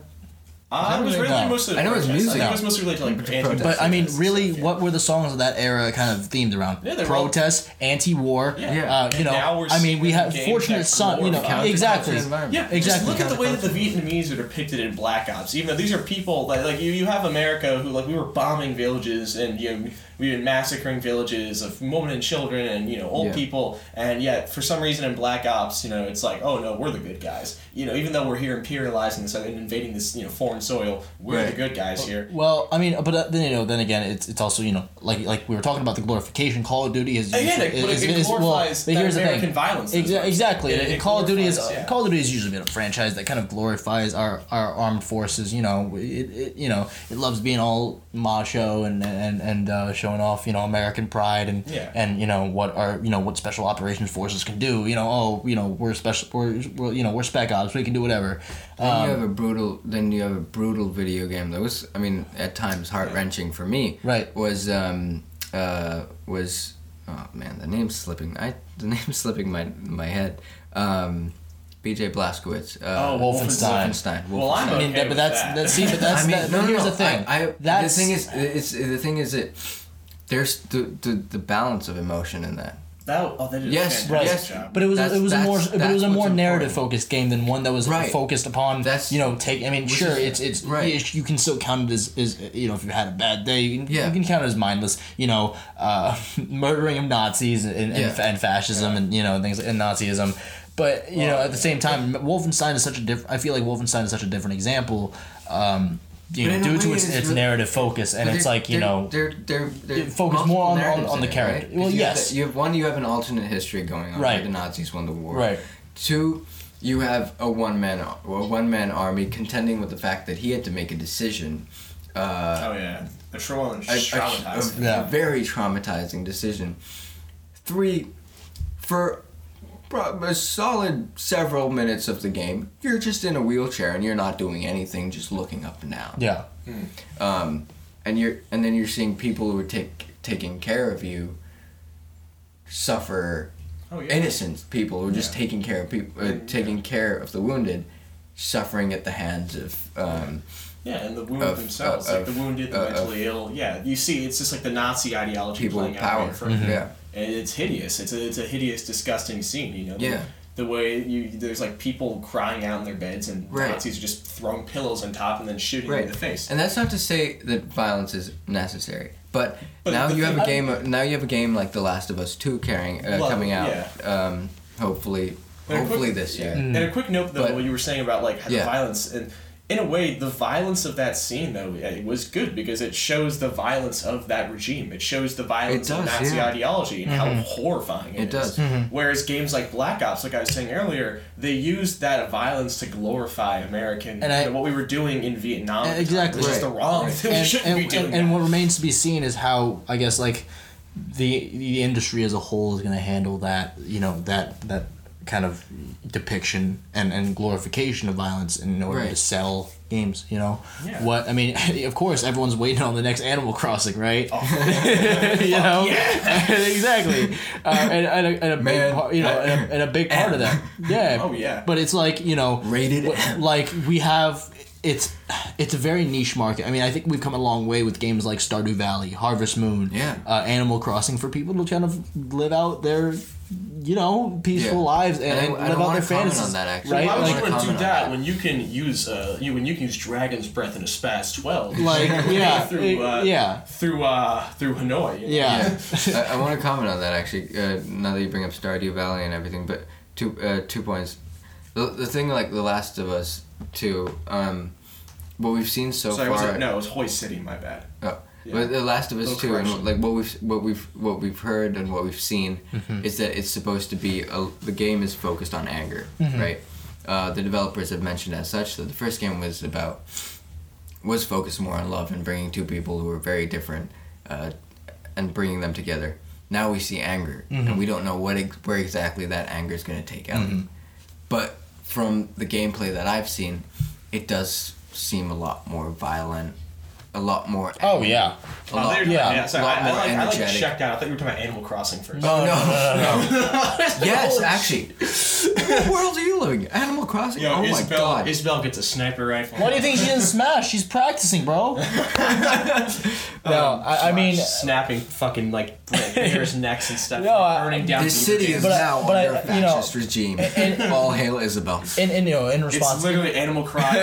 It was No. really mostly. I know it's protests. music. I think it was mostly related to like Protest. anti- But I mean, really, stuff, yeah. what were the songs of that era kind of themed around? Yeah, they were all- Protest, anti-war. Yeah. Yeah. Uh, you And know, now we're I mean, we seeing have Fortunate Son. You know, glorify exactly. the. Yeah, Exactly. Just look at the way that the Vietnamese are depicted in Black Ops. Even though these are people like, like you, you have America who like we were bombing villages and you know we were massacring villages of women and children and you know old Yeah. people, and yet for some reason in Black Ops, you know, it's like oh no, we're the good guys. You know, even though we're here imperializing this and invading this you know foreign soil, we're Right. the good guys here. Well, I mean, but uh, then you know, then again, it's it's also you know, like like we were talking about the glorification. Call of Duty is Again, it- but it- it glorifies that American violence, Exa- exactly. saying. It- it Call of Duty is yeah. Call of Duty has usually been a franchise that kind of glorifies our, our armed forces. You know, it, it you know it loves being all macho and and and uh, showing off you know American pride and Yeah. and you know what our you know what special operations forces can do. You know, oh you know we're special we're, we're you know we're spec ops. We can do whatever. Then Um, you have a brutal. Then you have a brutal video game that was, I mean, at times heart wrenching for me. Right. Was um uh was oh man the name's slipping I the name's slipping my my head. Um, B.J. Blazkowicz. Uh, Oh, Wolfenstein. Wolfenstein. Well, I'm I mean, okay but that's that. that's see, but that's I mean, that, no, no, here's no. the thing. I, I, that's the thing is, it's the thing is that there's the, the the balance of emotion in that. That, oh, they did Yes, right. yes, job. But it was That's- it was a more but it was a more narrative important. focused game than one that was Right. focused upon That's- you know take I mean sure is- it's it's right. you, you can still count it as, as you know if you had a bad day you can, Yeah. you can count it as mindless you know uh, murdering of Nazis and, and, Yeah. and fascism and you know things and Nazism but you know at the same time Wolfenstein is such a different I feel like Wolfenstein is such a different example um, you know due to its, it is really- narrative focus and it's like you they're- know they're they're they're It focus more on- on- on the narratives in it, character. right? Well, 'Cause you have yes. the- you have one. You have an alternate history going on. Right. Where the Nazis won the war. Right. Two, you have a one man a one man army contending with the fact that he had to make a decision. Uh, oh yeah, the trauma a, a, traumatized. a Yeah. very traumatizing decision. Three, for pro- a solid several minutes of the game, you're just in a wheelchair and you're not doing anything, just looking up and down. yeah Um, and you're and then you're seeing people who are take, taking care of you suffer. oh yeah. Innocent people who are just Yeah. taking care of people, uh, Yeah. taking care of the wounded, suffering at the hands of. Um, Yeah, and the wounded of- themselves, of- like the wounded, the of- mentally ill. Yeah, you see, it's just like the Nazi ideology people playing with out power. right in front of you. Yeah. And it's hideous. It's a it's a hideous, disgusting scene. You know. The, Yeah. The way you there's like people crying out in their beds and Right. Nazis are just throwing pillows on top and then shooting you Right. in the face. And that's not to say that violence is necessary, but, But now the you have a game. Now you have a game like The Last of Us Two carrying uh, Well, coming out. yeah. Um, hopefully, And hopefully quick- this year. And a quick note though, But- what you were saying about like the Yeah. violence and. In a way, the violence of that scene, though, eh, it was good because it shows the violence of that regime. It shows the violence of Nazi yeah. ideology and how mm-hmm. horrifying it, It does. Mm-hmm. Whereas games like Black Ops, like I was saying earlier, they used that violence to glorify American. And you know, what we were doing in Vietnam. at the time Exactly. was the wrong Right. thing. We and, shouldn't and, be doing and, and what remains to be seen is how I guess like the the industry as a whole is going to handle that you know that that kind of depiction and, and glorification of violence in order to sell games you know Yeah. what I mean of course everyone's waiting on the next Animal Crossing right Oh, you know exactly uh, and, and, a, and a big part you know and a, and a big part of that yeah Oh, yeah. but it's like you know Rated w- M. like we have it's it's a very niche market. I mean, I think we've come a long way with games like Stardew Valley, Harvest Moon, Yeah. uh, Animal Crossing for people to kind of live out their you know peaceful Yeah. lives and, And I- and I live out their fantasies. on that, actually. right? Why would I you wanna do comment on that that. when you can use uh you when you can use Dragon's Breath in a Spaz twelve? like yeah, through uh, yeah, through uh through Hanoi. you know? yeah, I, I want to comment on that actually. Uh, now that you bring up Stardew Valley and everything, but two uh, two points. The, the thing like The Last of Us two, um, what we've seen so Sorry, was far. it, no, it was Hoist City. My bad. Oh, Yeah. but The Last of Us Little two, and like what we've what we've what we've heard and what we've seen is that it's supposed to be a, the game is focused on anger, right? Uh, the developers have mentioned as such that the first game was about was focused more on love and bringing two people who were very different uh, and bringing them together. Now we see anger, and we don't know what where exactly that anger is going to take out. But from the gameplay that I've seen, it does seem a lot more violent, a lot more. Oh angry, yeah. a Oh, lot, there- yeah, yeah, sorry, lot I, I, more like, I like energetic. checked out. I thought you were talking about Animal Crossing first. Oh no, no, no, Yes, actually. what world are you living? in? Animal Crossing. Yo, oh my god. Isabelle gets a sniper rifle. Why do you think she didn't smash? She's practicing, bro. no, I, I mean, snapping fucking like bears' necks and stuff, No, I- burning down. this city is But now but I- under a you know, fascist regime. All hail Isabelle. in, in you know, in It's literally Animal Crossing.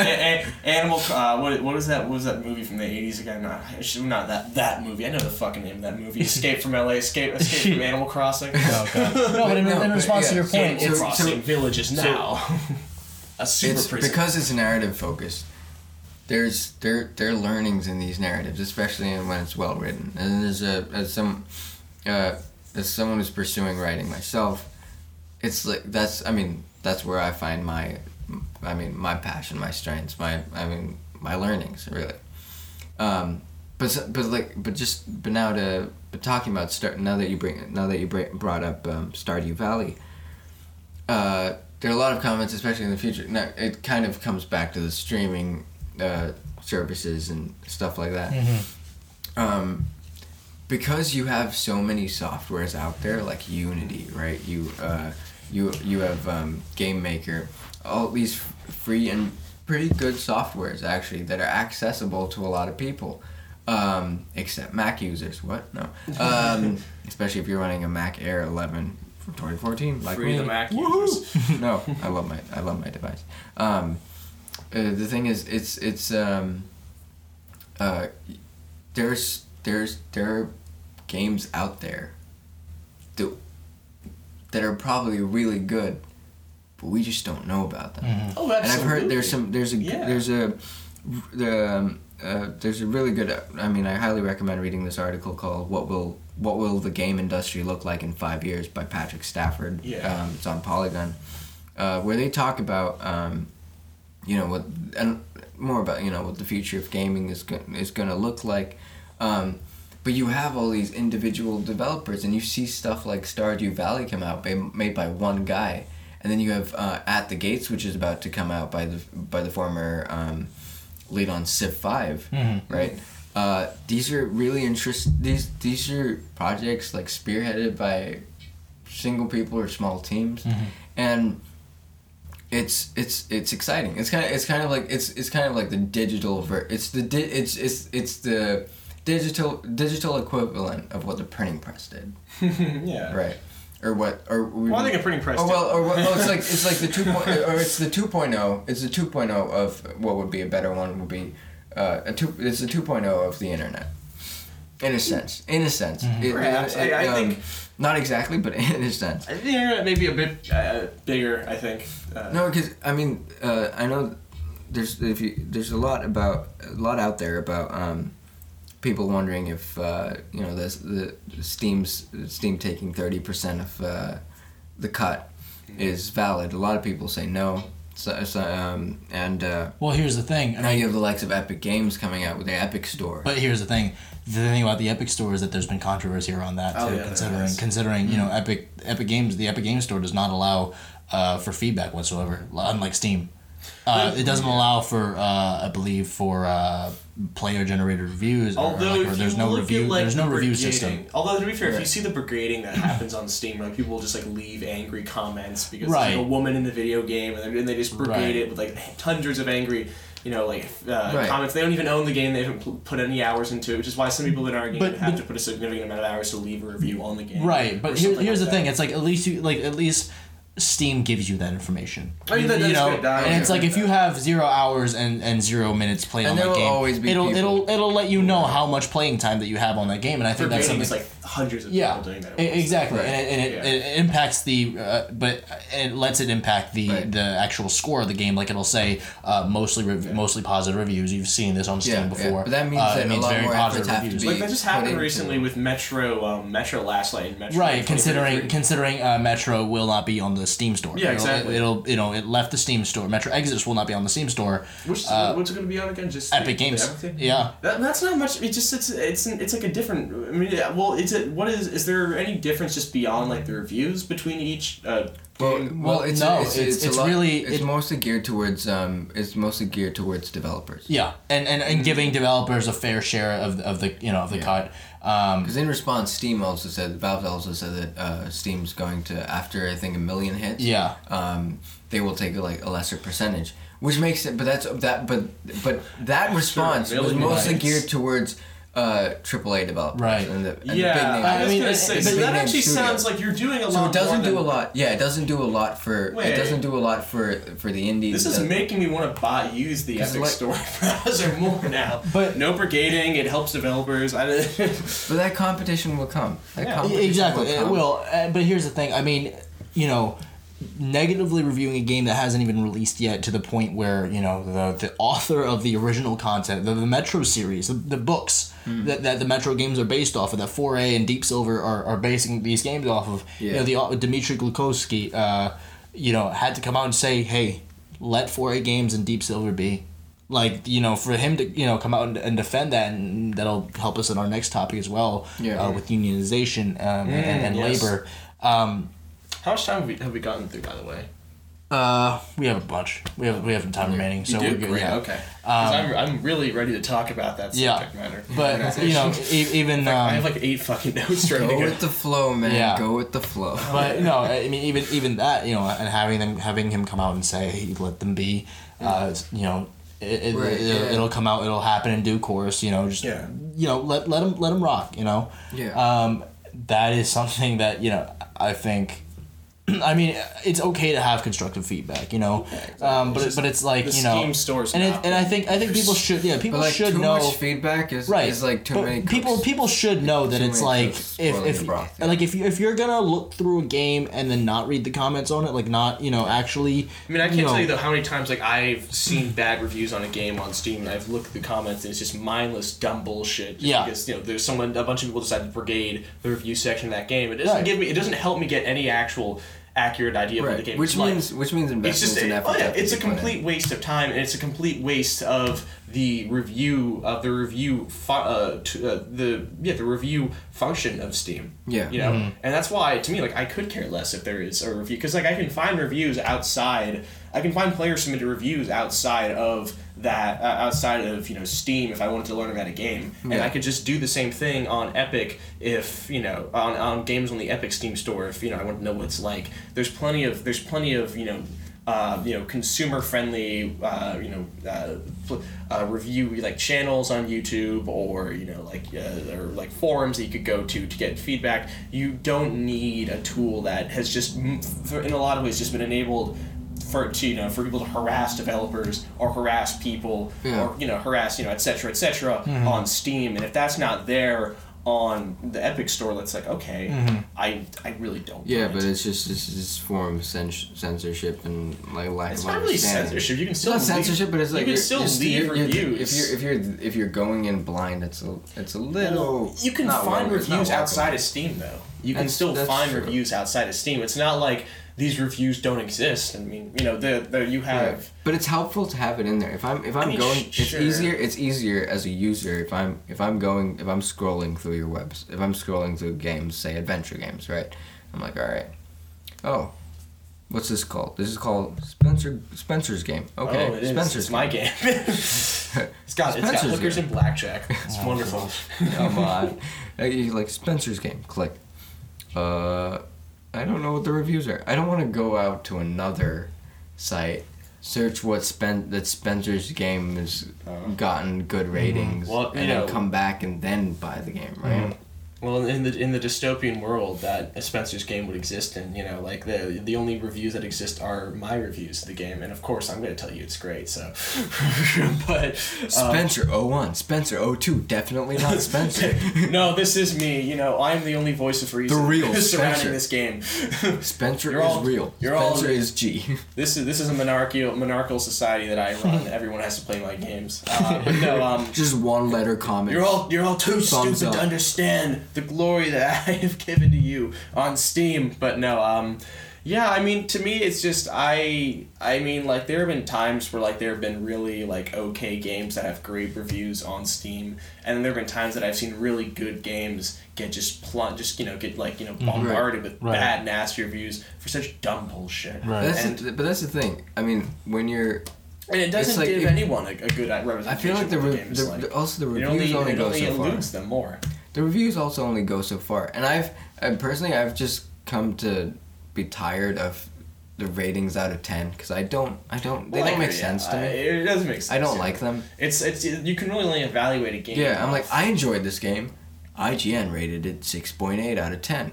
Animal. Uh, what what was that? What was that movie from the eighties again? Not not that that movie. I know the fucking name of that movie. Escape from L.A. Escape Escape from Animal Crossing. Oh, God. no, but in, No, in but response to your point, so- it's Crossing villages now. a super it's prison. because it's narrative focused. There's there there are learnings in these narratives, especially when it's well written. And there's a as some uh, as someone who's pursuing writing myself, it's like that's I mean that's where I find my I mean my passion, my strengths, my I mean my learnings really. Um, but but like but just but now to but talking about start now that you bring now that you bring, brought up um, Stardew Valley. Uh, there are a lot of comments, especially in the future. Now it kind of comes back to the streaming uh, services and stuff like that. Um, because you have so many softwares out there, like Unity, right? You uh, you you have um, Game Maker, all these free and pretty good softwares actually that are accessible to a lot of people, um, except Mac users. What? No. Um, especially if you're running a Mac Air 11 from 2014, like Free me. the Mac Woohoo! users. no, I love my I love my device. Um, uh, the thing is, it's it's um, uh, there's there's there are games out there that that are probably really good, but we just don't know about them. Oh, absolutely. And I've heard there's some there's a Yeah. there's a the um, uh, there's a really good I mean I highly recommend reading this article called what will what will the game industry look like in five years by Patrick Stafford. Yeah. Um, it's on Polygon, uh, where they talk about um, you know what and more about you know what the future of gaming is go- is going to look like. Um, but you have all these individual developers, and you see stuff like Stardew Valley come out made by one guy, and then you have uh, At the Gates, which is about to come out by the by the former um, lead on Civ 5 right? Uh, these are really interest. These these are projects like spearheaded by single people or small teams, and it's it's it's exciting. It's kind of it's kind of like it's it's kind of like the digital ver. It's the di- it's it's it's the digital digital equivalent of what the printing press did, yeah. right? Or what? Or we, Well, I think a printing press. Oh did. well, or what, oh, it's like it's like the two point, or it's the two It's the two of what would be a better one would be, uh, a two. It's the two of the internet, in a sense. In a sense, It- Perhaps. I- I think- not exactly, but in a sense. I think the internet may be a bit uh, bigger. I think. Uh, No, because I mean, uh, I know there's if you there's a lot about a lot out there about um, people wondering if uh, you know the the Steam's Steam taking thirty percent of uh, the cut is valid. A lot of people say no. So, so, um, and uh, well, here's the thing. I now mean, you have the likes of Epic Games coming out with their Epic Store. But here's the thing: the thing about the Epic Store is that there's been controversy around that Oh, too. yeah, there considering, has. considering you know, Epic Epic Games, the Epic Games Store does not allow uh, for feedback whatsoever, unlike Steam. Uh, it doesn't allow for, uh, I believe, for uh, player generated reviews. Or, Although like, or there's you no look review, at, like, there's no the review brigading- system. Although to be fair, if you see the brigading that happens on Steam, like people will just like leave angry comments because there's Right. like a woman in the video game, and, they- and they just brigade Right. it with like hundreds of angry, you know, like uh, Right. comments. They don't even own the game; they haven't pl- put any hours into it, which is why some people that aren't But- have but- to put a significant amount of hours to leave a review on the game. Right, or but here, something here's like the thing: it's like at least you like at least Steam gives you that information. I mean, that- you know, good. And it's like if you have zero hours and, and zero minutes played And on there that game, always be it'll people. it'll it'll let you know how much playing time that you have on that game, and I For think that's something. it's like hundreds of yeah, people doing that. at once. exactly, Right. and, it, and it, Yeah. it impacts the, uh, but it lets it impact the Right. the actual score of the game. Like it'll say uh, mostly rev- mostly positive reviews. You've seen this on Steam Yeah, yeah. before. But that means Uh, that it a means lot very more positive efforts have to reviews. be- Like that just happened into- recently with Metro, um, Metro Last Light, and Metro. Right, considering considering uh, Metro will not be on the Steam store. Yeah, It'll- exactly. It'll, you know it left the Steam store. Metro Exodus will not be on the Steam store. Which uh, what's it going to be on again? Just Epic the- Games. everything? Yeah. That, that's not much. It just it's it's it's like a different. I mean, yeah, well, it's a what is is there any difference just beyond like the reviews between each? Uh, Well, game? well, Well, it's no, it's, it's- it's, it's lot- really- it's it- mostly geared towards um it's mostly geared towards developers. Yeah, and, and, and giving developers a fair share of, of the you know of the Yeah. cut. Um, Because in response, Steam also said Valve also said that uh, Steam's going to after I think a million hits. yeah, Um, they will take like a lesser percentage, which makes it. But that's that. But but that response was mostly hits. geared towards uh, AAA developers. Right. And the, and the yeah, big name. I was mean, gonna say it- so that actually studios. sounds like you're doing a lot. So it doesn't more do than- a lot. Yeah, it doesn't do a lot for. Wait. it doesn't do a lot for for the indies. This is that- making me want to buy use the 'Cause Epic like- Store browser more now. But- no brigading, it helps developers. I But that competition will come. That Yeah. competition exactly. Will It will. Uh, but here's the thing. I mean, you know, negatively reviewing a game that hasn't even released yet to the point where you know the the author of the original content, the, the Metro series, the, the books Hmm. that, that the Metro games are based off of, that 4A and Deep Silver are, are basing these games off of. yeah. You know, the au- Dmitry Glukhovsky, uh, you know, had to come out and say, hey, let 4A games and Deep Silver be. Like you know, for him to you know come out and, and defend that, and that'll help us in our next topic as well, Yeah. uh, with unionization um, and, and yes. labor. Um, How much time have we, have we gotten through, by the way? uh, we have a bunch. We have we have time remaining, so you do? we're good. Great, Yeah. okay. 'Cause I'm, I'm really ready to talk about that Yeah. matter. But you know, e- even I um, have like eight fucking notes ready to Go go. with the flow, man. Yeah. Go with the flow. but no, I mean even even that you know, and having them having him come out and say hey, let them be, uh, you know. It, it, Right, it'll, yeah. it'll come out. It'll happen in due course. You know, just Yeah. you know, let let him let him rock. You know, Yeah. um, that is something that you know I think. I mean, it's okay to have constructive feedback, you know, exactly. um, but It's just but it's like the you know, Steam store's and it, and I think I think people should yeah people But like should too know much feedback is, right is like too but many. people cooks. people should know that it's like if if the broth, yeah. like if you if you're gonna look through a game and then not read the comments on it like not you know actually I mean, I can't you know, tell you though how many times like I've seen bad reviews on a game on Steam, and I've looked at the comments, and it's just mindless, dumb bullshit. Just Yeah. Because you know, there's someone, a bunch of people decided to brigade the review section of that game. It doesn't Right. give me, it doesn't help me get any actual accurate idea of what the game Which is like. means which means It's investments just, and effort. oh yeah, it's a be put in. complete waste of time, and it's a complete waste of the review of the review, fu- uh, t- uh, the yeah, the review function of Steam. Yeah. you know, and that's why to me, like, I could care less if there is a review because like I can find reviews outside. I can find player submitted reviews outside of that, uh, outside of you know Steam if I wanted to learn about a game, and I could just do the same thing on Epic if you know on, on games on the Epic Steam store if you know I want to know what it's like. There's plenty of there's plenty of you know. Uh, you know, consumer-friendly, uh, you know, uh, uh, review like channels on YouTube or you know, like uh, or like forums that you could go to to get feedback. You don't need a tool that has just, in a lot of ways, just been enabled for to you know for people to harass developers or harass people Yeah. or you know harass you know et cetera et cetera Mm-hmm. on Steam. And if that's not there on the Epic Store, that's like okay, Mm-hmm. I I really don't. Yeah, but it. it's just this is form of cens- censorship and like lack It's of not really censorship. You can It's still not leave- censorship, but it's like you can still leave reviews. If you're if you're if you're going in blind, it's a it's a little. You can find reviews outside of Steam though. You can That's- still that's find true. reviews outside of Steam. It's not like these reviews don't exist. I mean, you know, the the you have Right. But it's helpful to have it in there. If I'm if I'm mean, going, sh- it's sure. easier. It's easier as a user if I'm if I'm going if I'm scrolling through your webs. If I'm scrolling through games, say adventure games, right? I'm like, all right. Oh, what's this called? This is called Spencer Spencer's game. Oh, okay, oh, it is. Spencer's It's my game. it's got it's got hookers game. and blackjack. It's oh, wonderful. Come on. Like Spencer's game. Click. Uh, I don't know what the reviews are. I don't want to go out to another site, search what Spen- that Spencer's game has Uh, gotten good ratings, Well, you and then come back and then buy the game, right? Well, in the in the dystopian world that Spencer's game would exist in, you know, like the the only reviews that exist are my reviews of the game, and of course I'm going to tell you it's great. So, but um, Spencer 01, Spencer 02, definitely not Spencer. no, this is me. You know, I'm the only voice of reason The real surrounding Spencer. this game. Spencer You're is real. you're all- Spencer is G. This is this is a monarchical monarchical society that I run. Everyone has to play my games. Uh, no, um, Just one letter comment. You're all you're all too Thumbs stupid to understand the glory that I have given to you on Steam. But no, um, yeah, I mean, to me, it's just I I mean, like there have been times where like there have been really like okay games that have great reviews on Steam, and then there have been times that I've seen really good games get just plunge, just you know get like you know bombarded with Right. bad nasty reviews for such dumb bullshit. Right. That's And, the, but that's the thing. I mean, when you're, and it doesn't like give if- anyone a, a good representation. I feel like the, of re- the game the, like. the- also the it reviews only, only, it go only so far. eludes them more. The reviews also only go so far, and I've uh, personally I've just come to be tired of the ratings out of ten because I don't I don't they Well, I don't make agree, sense yeah. to I- me. It doesn't make sense. I don't yeah. like them. It's it's you can really only evaluate a game. Yeah, I'm like I enjoyed this game. IGN rated it six point eight out of ten.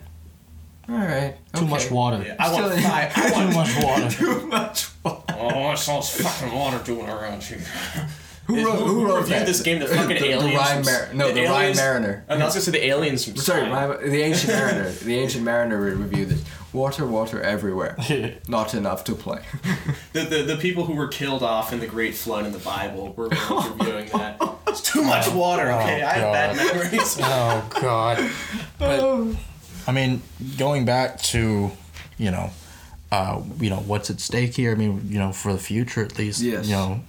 All right. Too much water. Yeah, I want Still- five. I Too much water. Too much. water. Oh, what's all this fucking water doing around here? Who Who, wrote, who wrote reviewed that? this game? The fucking the, aliens. The Ryan from- Mar- no, the, Ryan aliens- Mariner. And I was gonna say the aliens from. Sorry, Ryan, the Ancient Mariner. The Ancient Mariner re- reviewed this. Water, water everywhere. Not enough to play. The, the the people who were killed off in the Great Flood in the Bible were the reviewing that. It's too much water. Okay, I have bad memories. Oh God. But I mean, going back to, you know, uh, you know what's at stake here. I mean, you know, for the future at least. Yes. You know,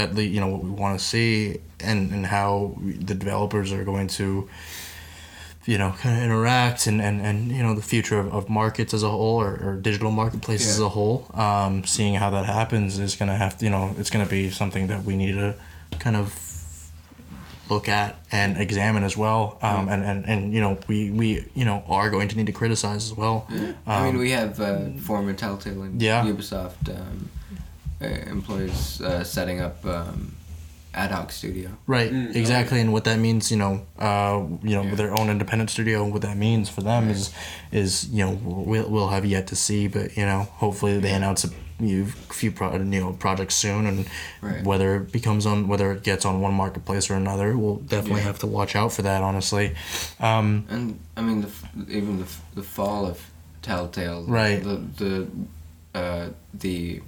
at least you know what we want to see and and how the developers are going to. You know, kind of interact and, and, and you know the future of, of markets as a whole or, or digital marketplaces as a whole. Um, seeing how that happens is gonna have to you know it's gonna be something that we need to kind of look at and examine as well. Um, and, and, and you know we, we you know are going to need to criticize as well. I mean, Um, we have uh, former Telltale and Yeah. Ubisoft um, uh, employees uh, setting up um, ad hoc studio. Right, Mm, exactly, and what that means, you know, uh, you know, Yeah. with their own independent studio, what that means for them is, is you know, we'll, we'll have yet to see, but you know, hopefully they announce a you few pro, you know projects soon, and Right. whether it becomes on whether it gets on one marketplace or another, we'll definitely Yeah. have to watch out for that. Honestly, um, And I mean, the, even the, the fall of Telltale, Right. The the uh, the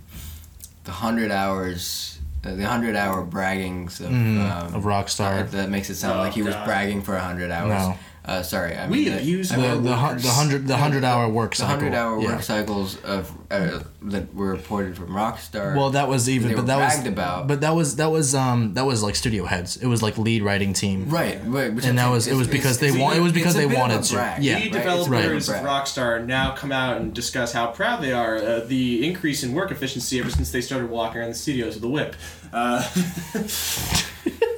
the hundred hours, uh, the hundred hour braggings of, Mhm, um, of Rockstar. uh, that makes it sound Oh, like he was bragging for hundred hours. No. Uh, sorry, I We mean, the- abuse I the mean, the, the hundred the hundred hour work the cycle. hundred hour yeah. work cycles of uh, that were reported from Rockstar. Well, that was even, they but were that was, about. but that was that was um that was like studio heads. It was like lead writing team. right, right, which And that was- it was because they is- want- it was because they bit of a wanted to. brag, Yeah. Lead right? It's a bit of developers of. Rockstar now come out and discuss how proud they are uh, the increase in work efficiency ever since they started walking around the studios with a whip.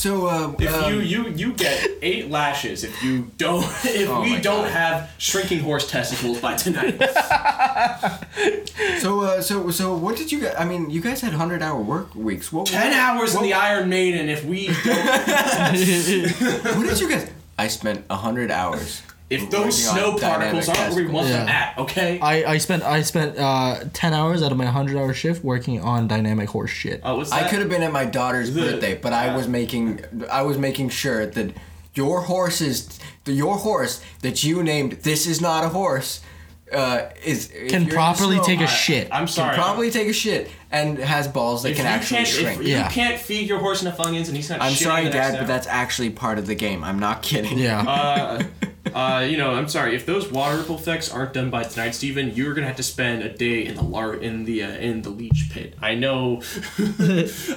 So uh, if um, you you you get eight lashes if you don't if Oh we don't God. have shrinking horse testicles by tonight. So, uh, so, so, what did you guys? I mean, you guys had hundred hour work weeks. What? Ten what, hours in what, the Iron Maiden if we don't, What did you guys? I spent hundred hours. If those snow particles aren't where we want them Yeah. at, okay? I, I spent I spent uh, ten hours out of my hundred hour shift working on dynamic horse shit. Oh, what's that? I could have been at my daughter's The- birthday, but I was making, I was making sure that your horses, your horse that you named, this is not a horse, uh, is if Can you're in properly snow, take a I- shit. I'm Can sorry. probably take a shit and has balls that if can you actually can't, shrink. If Yeah. you can't feed your horse enough onions and he's not I'm shitting sorry, the next Dad, but hour- that's actually part of the game. I'm not kidding. yeah. uh, uh, you know, I'm sorry. If those water ripple effects aren't done by tonight, Steven, you're gonna have to spend a day in the lar in the uh, in the leech pit. I know,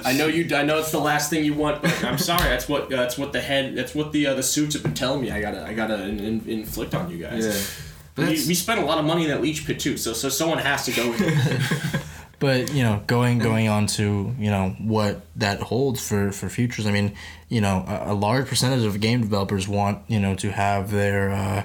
I know you. I know it's the last thing you want, but I'm sorry. That's what that's what the head. That's what the uh, the suits have been telling me. I gotta I gotta in, in, inflict on you guys. Yeah. But We, we spent a lot of money in that leech pit too, so so someone has to go with it. but you know going going on to you know what that holds for for futures i mean you know a, a large percentage of game developers want you know to have their uh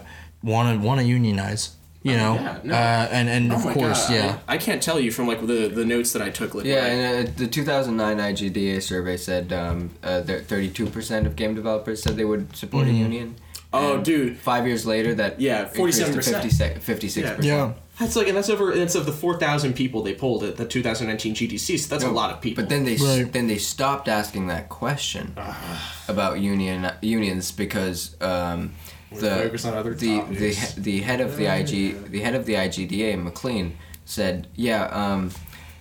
want to want to unionize You know, yeah, no. uh, and and Oh of course, God, yeah. I, I can't tell you from like the the notes that I took. Like Yeah, when and uh, the 2009 IGDA survey said um, uh, that 32% of game developers said they would support a union. Oh, And dude. Five years later, that Yeah, increased to 47%. 56 Yeah. percent. Yeah. That's like, and that's over. That's of the four thousand people they polled at the 2019 GDC. So that's a lot of people. But then they Right. then they stopped asking that question about union unions because um, the focus on other the, the the head of the IG the head of the IGDA MacLean said yeah um,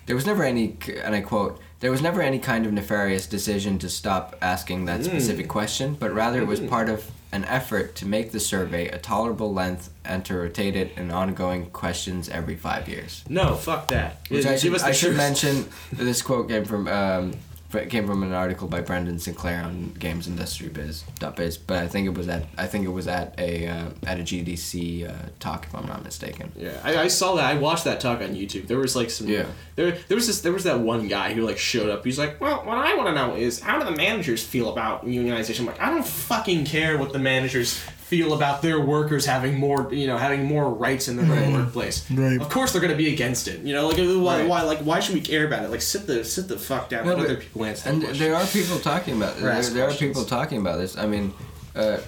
there was never any and I quote there was never any kind of nefarious decision to stop asking that specific question but rather it was part of an effort to make the survey a tolerable length and to rotate it in ongoing questions every five years. no, fuck that. Which I should, I should mention this quote came from um, fr- came from an article by Brendan Sinclair on Games Industry Biz Biz, but I think it was at I think it was at a uh, at a GDC uh, talk if I'm not mistaken. Yeah, I, I saw that. I watched that talk on YouTube. There was like some. Yeah. There, there was this. There was that one guy who like showed up. He's like, "Well, what I want to know is how do the managers feel about unionization?" I'm like, I don't fucking care what the managers feel about their workers having more, you know, having more rights in their own workplace. Right. Of course, they're gonna be against it. You know, like why, Right. why, like why should we care about it? Like sit the sit the fuck down. No, Let but- other people answer. the And question. there are people talking about there, ask there are people talking about this. I mean, uh,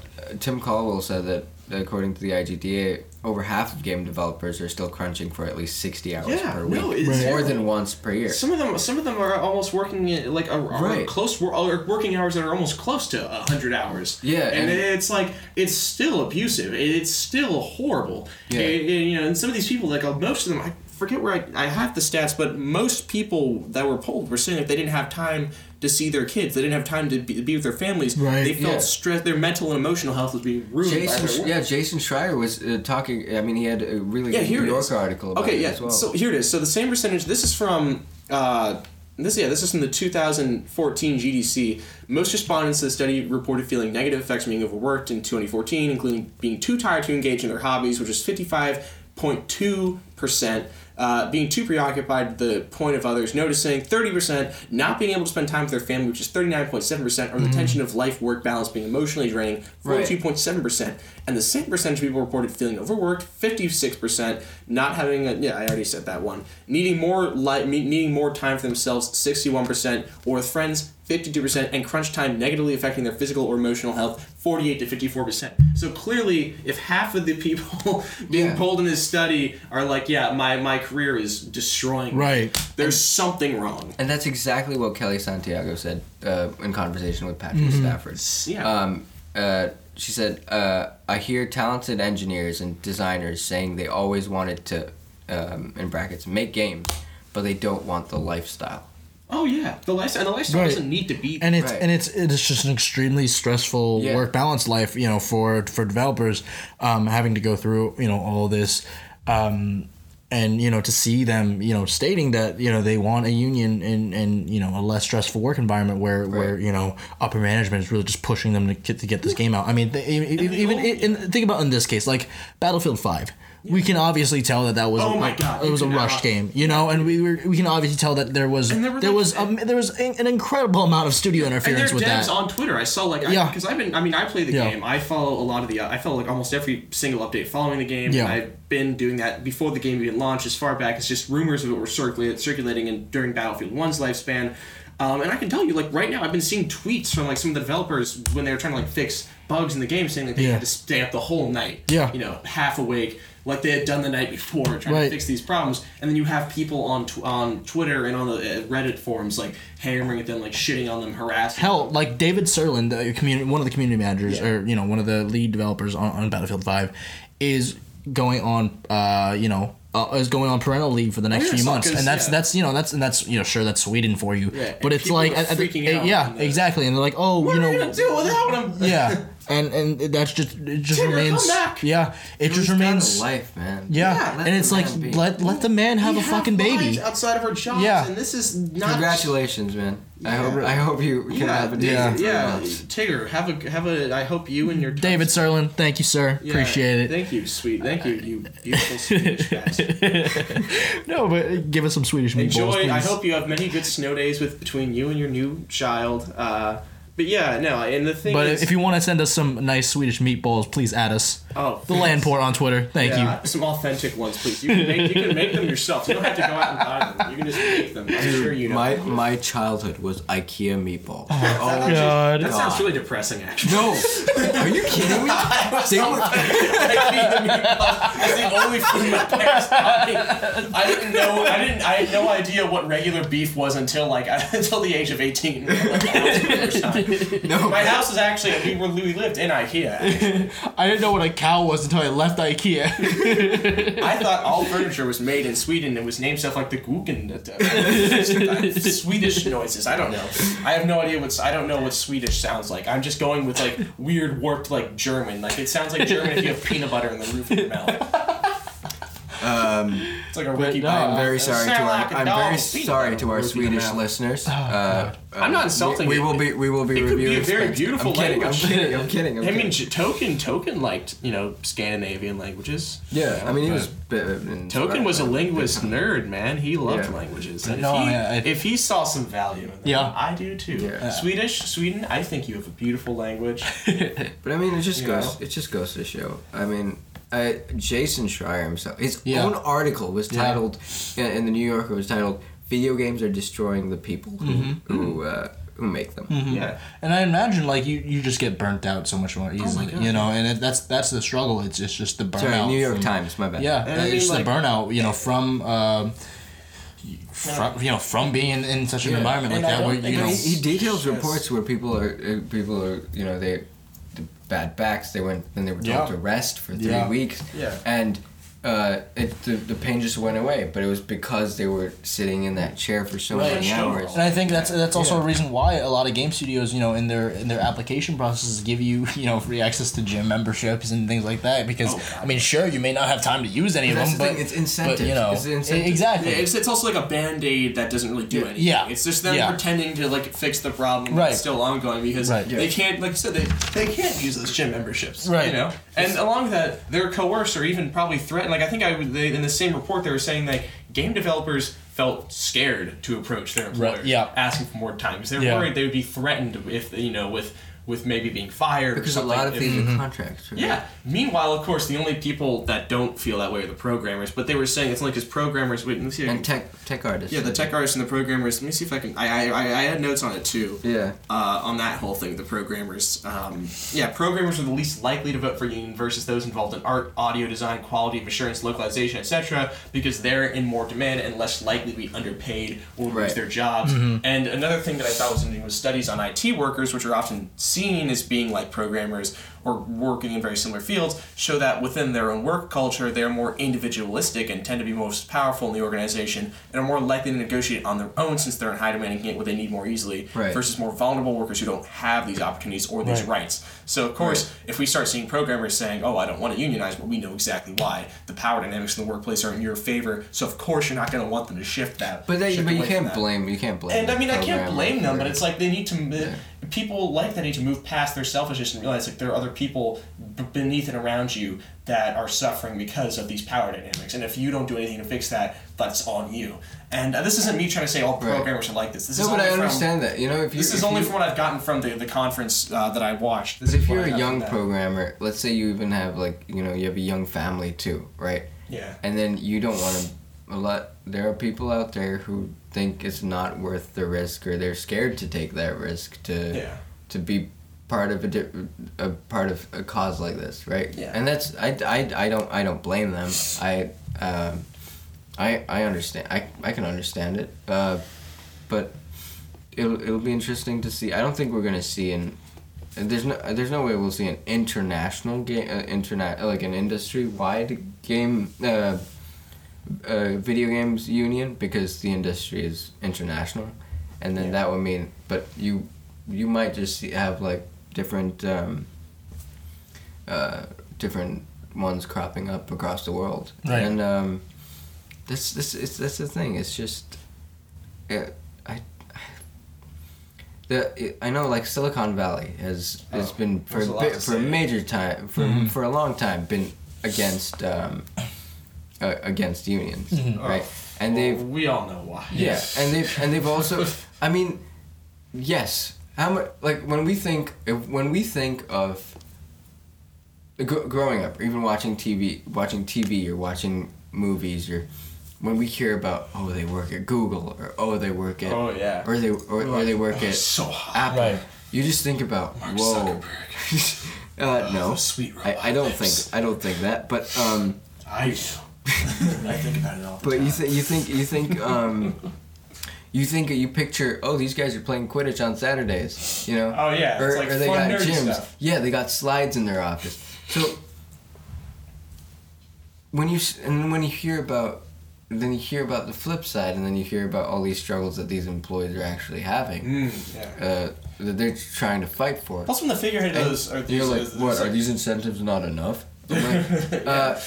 Tim Caldwell said that according to the IGDA, over half of game developers are still crunching for at least sixty hours Yeah, per week, no, it's more terrible. than once per year. Some of them, some of them are almost working in, like a, are Right. close are working hours that are almost close to hundred hours. Yeah, and, and- it's like it's still abusive. It's still horrible. Yeah. And- and, you know, and some of these people, like uh, most of them, I forget where I, I have the stats, but most people that were polled were saying that they didn't have time to see their kids. They didn't have time to be, be with their families. Right. They felt Yeah. stress. Their mental and emotional health was being ruined. Jason, their yeah, Jason Schreier was uh, talking. I mean, he had a really Yeah, here New it is. Yorker article about okay, it yeah. as well. So here it is. So the same percentage. This is from uh, this. Yeah, this is from the 2014 GDC. Most respondents to the study reported feeling negative effects from being overworked in 2014, including being too tired to engage in their hobbies, which is 55.2 percent. Uh, being too preoccupied to the point of others noticing, 30%, not being able to spend time with their family, which is 39.7%, or the tension of life work balance being emotionally draining, 42.7%. And the same percentage of people reported feeling overworked, 56%, not having a, yeah, I already said that one, needing more light, needing more time for themselves, 61%, or with friends, 52%, and crunch time negatively affecting their physical or emotional health, 48 to 54%. So clearly, if half of the people being Yeah. polled in this study are like, yeah, my, my career is destroying me," Right. there's something wrong. And that's exactly what Kellee Santiago said uh, in conversation with Patrick Mm-hmm. Stafford. Yeah. Um, uh, she said, uh, I hear talented engineers and designers saying they always wanted to, um, in brackets, make games, but they don't want the lifestyle. Oh yeah, the lifestyle and the lifestyle Right. doesn't need to be. and it's Right. and it's it's just an extremely stressful Yeah. work balance life you know for for developers um, having to go through you know all this um, and you know to see them you know stating that you know they want a union and and you know a less stressful work environment where where you know upper management is really just pushing them to get to get this mm. game out. I mean they, even, even in, think about in this case like battlefield 5 we can obviously tell that that was Oh a, my God, it was a rushed game you know and we were, we can obviously tell that there was there, there was um, there was an incredible amount of studio and interference there are with devs that on Twitter. I saw like Yeah. because I've been. I mean, I play the Yeah. game. I follow a lot of the. I follow like almost every single update following the game. Yeah. I've been doing that before the game even launched. As far back as just rumors of it were circulating circulating in, during Battlefield One's lifespan. Um, and I can tell you, like right now, I've been seeing tweets from like some of the developers when they were trying to like fix bugs in the game, saying that they Yeah. had to stay up the whole night. Yeah. You know, half awake, like they had done the night before, trying Right. to fix these problems. And then you have people on tw- on Twitter and on the uh, Reddit forums like hammering at them, like shitting on them, harassing. Hell, like David Sirland, the community, one of the community managers, Yeah. or you know, one of the lead developers on, on Battlefield Five, is going on, uh, you know, uh, is going on parental leave for the next yeah, few so- months, and that's yeah. that's you know that's and that's you know sure that's Sweden for you, Yeah, but it's like are at- at the- out yeah, when exactly, and they're like, oh, What you are know, do without him? yeah, and and that's just it just Tigger, come remains, back. yeah, it just He's a remains, life, man. yeah, Yeah, and it's like be. let let the man have We a fucking baby, outside of our jobs, Yeah. and this is not. Congratulations, man. I hope I hope you can Yeah, have a Yeah. yeah. Tigger, have a have a. I hope you and your David Sirland, thank you, sir, Yeah, appreciate it. Thank you, sweet. Thank you, you beautiful Swedish guys. No, but give us some Swedish meatballs, Enjoy. please. I hope you have many good snow days with between you and your new child. Uh, But yeah, no, and the thing But is, if you want to send us some nice Swedish meatballs, please add us. oh, The Landport on Twitter. Thank yeah, some authentic ones, please. You can make you can make them yourself. You don't have to go out and buy them. You can just make them. I'm sure you know. My my childhood was IKEA meatballs. you. Oh, God. that sounds really depressing, actually. no! Are you kidding me? They were, That's the only food my parents taught me. I didn't know. I didn't. I had no idea what regular beef was until like until the age of eighteen. when I left the house for the first time. no, My house is actually we were we lived in IKEA. I didn't know what a cow was until I left IKEA. I thought all furniture was made in Sweden and was named stuff like the Guggen. uh, Swedish noises. I don't know. I have no idea what's. I don't know what Swedish sounds like. I'm just going with like weird warped like German. Like it sounds like German if you have peanut butter in the roof of your mouth. Um, It's like a But Ricky no, I'm very sorry to our like a I'm very sorry to our in the roof of your Swedish mouth. listeners. Oh, Uh, I'm not insulting we, we will be we will be It could be reviewing. a very beautiful I'm kidding, language. I'm kidding. I'm kidding. I'm I mean, kidding. J- Tolkien Tolkien liked you know Scandinavian languages. yeah. I mean, he was. But uh, in- Tolkien was a linguist nerd, man. He loved Yeah. languages. And No, if, he, I- I- if he saw some value in that, Yeah. I do too. Yeah. Swedish, Sweden, I think you have a beautiful language. But I mean, it just You goes. know? It just goes to show. I mean, uh, Jason Schreier himself, his Yeah. own article was titled in, in the New Yorker was titled "Video Games Are Destroying the People Who Mm-hmm. who uh, who make them." Yeah. And I imagine like you, you just get burnt out so much more easily, God. you know. And it, that's that's the struggle. It's just just the burnout. Sorry, New York from- Times. My bad. Yeah, And I mean, just like- the burnout, you know, from um, from you know from being in, in such an Yeah. environment like And that, where you know, he, he details Yes. reports where people are uh, people are you know they the bad backs they went then they were told Yeah. to rest for three Yeah. weeks Yeah. and uh, it the, the pain just went away but it was because they were sitting in that chair for so Right. many Sure. hours And I think that's that's also Yeah. a reason why a lot of game studios, you know, in their in their application processes give you you know free access to gym memberships and things like that. Because Oh, I mean, sure, you may not have time to use any of them, the but thing, it's incentive. But, you know, It's incentive. exactly. Yeah, it's, it's also like a band aid that doesn't really do Yeah. anything. Yeah. It's just them Yeah. pretending to like fix the problem Right. that's still ongoing because Right. they Yeah. can't, like I said, they, they can't use those gym memberships. Right. You know? And along with that, they're coerced or even probably threatened. Like I think I would, they, in the same report, they were saying that game developers felt scared to approach their employers Right, yeah. asking for more time because they're Yeah. worried they would be threatened if, you know, with with maybe being fired or because a lot of if- these Mm-hmm. are contracts right? yeah. Meanwhile, of course, the only people that don't feel that way are the programmers. But they were saying it's only because programmers. Wait, let me see. if and tech tech artists yeah, the tech artists and the programmers. Let me see if I can. I I, I I had notes on it too. yeah Uh, on that whole thing, the programmers. Um, yeah, programmers are the least likely to vote for union versus those involved in art, audio design, quality of assurance, localization, etc. Because they're in more demand and less likely to be underpaid or lose Right. their jobs. And another thing that I thought was interesting was studies on IT workers, which are often seen as being like programmers or working in very similar fields, show that within their own work culture, they're more individualistic and tend to be most powerful in the organization and are more likely to negotiate on their own since they're in high demand and can get what they need more easily Right. versus more vulnerable workers who don't have these opportunities or these Right. rights. So of course, if we start seeing programmers saying, "Oh, I don't want to unionize," but we know exactly why. The power dynamics in the workplace are in your favor, so of course you're not going to want them to shift that. but they, but you can't blame you can't blame And I mean, I can't blame them, but it's like they need to. People like that need to move past their selfishness and realize like there are other people b- beneath and around you that are suffering because of these power dynamics. And if you don't do anything to fix that, that's on you. And uh, this isn't me trying to say all programmers are like this. This no is but I from- understand that you know if you This is if only you, from what I've gotten from the, the conference uh, that I watched. This But if you're a young programmer, let's say you even have like you know you have a young family too, right? yeah, And then you don't want to. A lot. There are people out there who think it's not worth the risk, or they're scared to take that risk to yeah, to be part of a, di- a part of a cause like this, right? Yeah. And that's I, I, I don't I don't blame them. I um, I I understand. I I can understand it. Uh, but it'll it'll be interesting to see. I don't think we're gonna see an. There's no there's no way we'll see an international game uh, internet like an industry wide game uh, uh, video games union because the industry is international, and then Yeah. that would mean but you you might just see, have like different um, uh, different ones cropping up across the world Right. and um, this this is that's the thing it's just it, I the it, I know like Silicon Valley has has Oh, been for there's a a bit, for a major time for Mhm. for a long time been against um, uh, against unions Mhm. right and Well, they've we all know why. yeah, and they've and they've also. I mean, yes, how much like when we think if, when we think of gr- growing up, or even watching TV, watching TV or watching movies, or when we hear about oh they work at Google or oh they work at Oh yeah. or they or, or they work at so hot. Apple. Right. You just think about Mark whoa. uh, no, those sweet I, I don't lips. think I don't think that. But um, I do. I think about it all the but time. you think you think you think um, you think you picture oh these guys are playing Quidditch on Saturdays, you know? Oh yeah, or, it's like or they fun got nerdy gyms. stuff. Yeah, they got slides in their office. So when you s- and when you hear about then you hear about the flip side, and then you hear about all these struggles that these employees are actually having. Mm, yeah. Uh, that they're trying to fight for. Plus, when the figurehead And goes, are these, You're like, is- what? is Are these incentives not enough? I'm like, uh,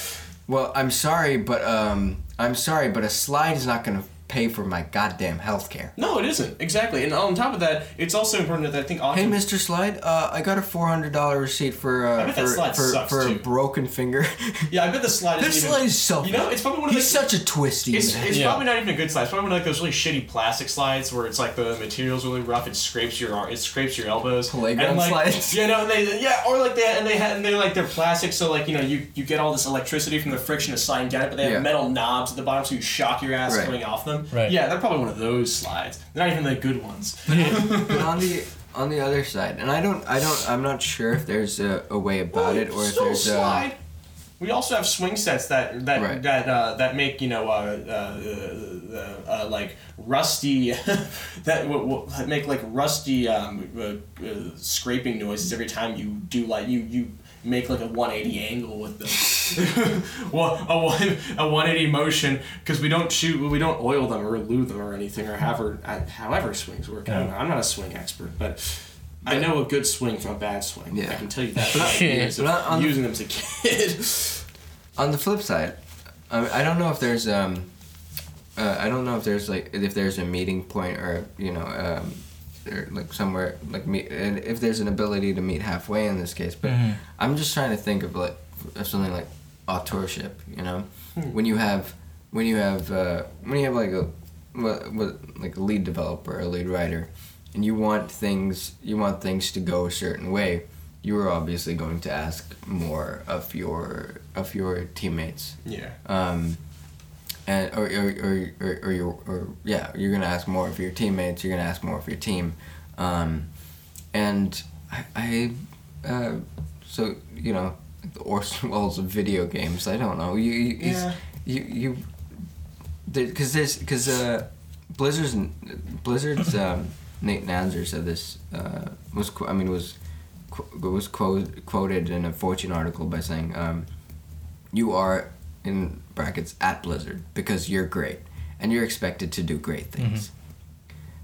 well, I'm sorry, but um, I'm sorry, but a slide is not gonna pay for my goddamn health care. No, it isn't exactly. And on top of that, it's also important that I think Hey. Mr. Slide, uh, I got a four hundred dollar receipt for uh, for for, for a broken finger. yeah, I bet the slide this isn't slide even. is so. You know, it's probably one of He's the. such a twisty. It's, it's Yeah. probably not even a good slide. It's probably one of like those really shitty plastic slides where it's like the material's really rough. It scrapes your ar- it scrapes your elbows. Playground and, like, slides. You know, and they yeah, or like they and they had and they like they're plastic, so like you know you you get all this electricity from the friction of sliding down it, but they have Yeah. metal knobs at the bottom, so you shock your ass Right. coming off them. Right. Yeah, they're probably one of those slides. They're not even the good ones. but on the on the other side, and I don't I don't I'm not sure if there's a, a way about it or if Still there's a. We also have swing sets that that Right. that uh, that make you know uh, uh, uh, uh, like rusty that w- w- make like rusty um, uh, uh, scraping noises every time you do like you you make like a 180 angle with them. well, a, one- a 180 motion because we don't shoot we don't oil them or lube them or anything or however uh, however swings work. I don't know. I'm not a swing expert, but. I know a good swing from a bad swing. Yeah. I can tell you that. years of But on- using them as a kid. on the flip side, I, I don't know if there's um, uh, I don't know if there's like if there's a meeting point or you know um, or like somewhere like me and if there's an ability to meet halfway in this case. But I'm just trying to think of like of something like authorship. You know, when you have when you have uh, when you have like a what, what like a lead developer, a lead writer, and you want things you want things to go a certain way you are obviously going to ask more of your of your teammates yeah. um, and or or, or, or, or your or yeah you're gonna ask more of your teammates you're gonna ask more of your team um, and I, I uh, so you know the Orson Welles of video games I don't know you you Yeah. you you because there's because uh, Blizzard's Blizzard's um, Nate Nanzer said this uh, was I mean was was quote, quoted in a Fortune article by saying um, you are in brackets at Blizzard because you're great and you're expected to do great things.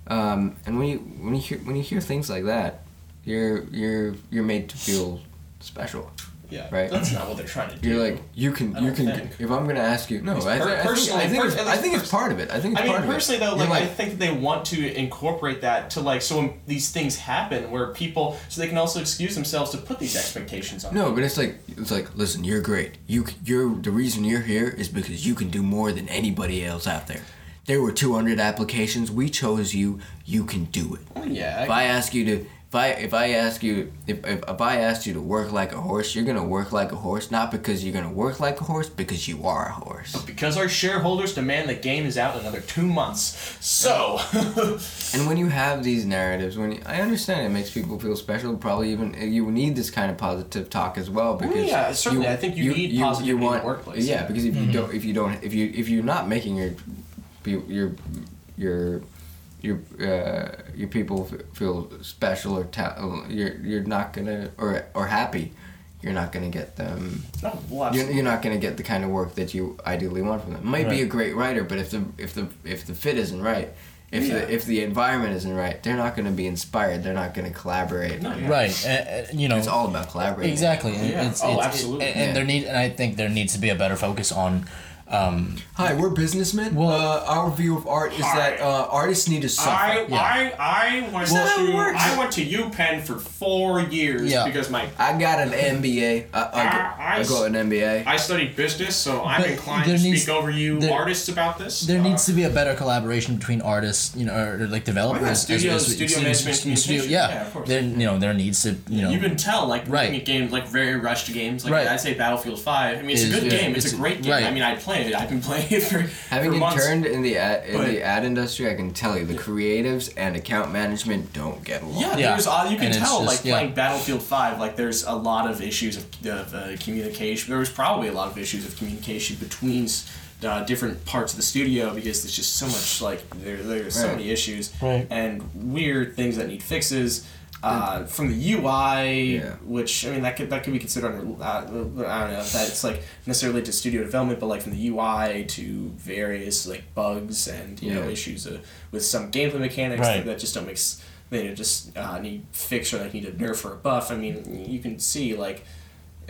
Um, and when you when you hear when you hear things like that, you're you're you're made to feel special. Yeah. Right. That's not what they're trying to do. You're like you can you can think. if I'm gonna ask you no I, thi- I think personally- I think, it's, I think it's part of it I think it's I mean, part of it. Personally though, You're like, I think they want to incorporate that to like so when these things happen where people so they can also excuse themselves to put these expectations on. No, but it's like it's like listen, you're great. You you're the reason you're here is because you can do more than anybody else out there. There were 200 applications. We chose you. You can do it. Well, yeah. If I ask you to if I if I ask you if, if, if I asked you to work like a horse, you're gonna work like a horse, not because you're gonna work like a horse, because you are a horse. because our shareholders demand the game is out in another two months. So, And when you have these narratives, when you, I understand it makes people feel special, probably even uh, you need this kind of positive talk as well because yeah, certainly. I think you need positivity in the workplace, Yeah, yeah. because if you mm-hmm. don't, if you don't, if you if you're not making your your your your uh, your people f- feel special or ta- you're you're not gonna or or happy, you're not gonna get them. no, well, You're, you're not gonna get the kind of work that you ideally want from them. Might be a great writer, but if the if the if the fit isn't right, if Yeah. the if the environment isn't right, they're not gonna be inspired. They're not gonna collaborate. No, yeah. Right. Uh, you know. It's all about collaborating. Exactly. Yeah. It's, Oh, it's- absolutely. And, and Yeah. there need, and I think there needs to be a better focus on Um, Hi, we're businessmen. Well- uh, our view of art is that uh, artists need to suffer. I, Yeah. I I went that how it to works? I went to UPenn for four years Yeah. because my I got an MBA. I, I, I- I got an MBA. I studied business, so I'm But inclined to needs- speak over you there- artists about this. there Uh, needs to be a better collaboration between artists, you know, or, or like developers. Why not? Studio- as- as- studio studio- management, studio- communication. yeah, Yeah, of course. there, you know, there needs to, you know, You can tell, like Right. games, like very rushed games. Like Right. I'd say Battlefield Five. I mean, it's Is- a good yeah, game. It's, it's- a great game. right. I mean, I play it. I've been playing it for Having for months. interned in the ad, in But- the ad industry, I can tell you the creatives and account management don't get along. Yeah, Yeah. there's uh, you can And tell just- like yeah. playing Battlefield Five. Like there's a lot of issues of, of uh, communication. There was probably a lot of issues of communication between uh, different parts of the studio because there's just so much like there there's so many issues Right. and weird things that need fixes. Uh, from the UI, Yeah. which I mean that could that could be considered under uh, I don't know if that's like necessarily to studio development, but like from the UI to various like bugs and you know issues uh, with some gameplay mechanics Right. that just don't make s- they just uh, need fix or like need a nerf or a buff. I mean, you can see like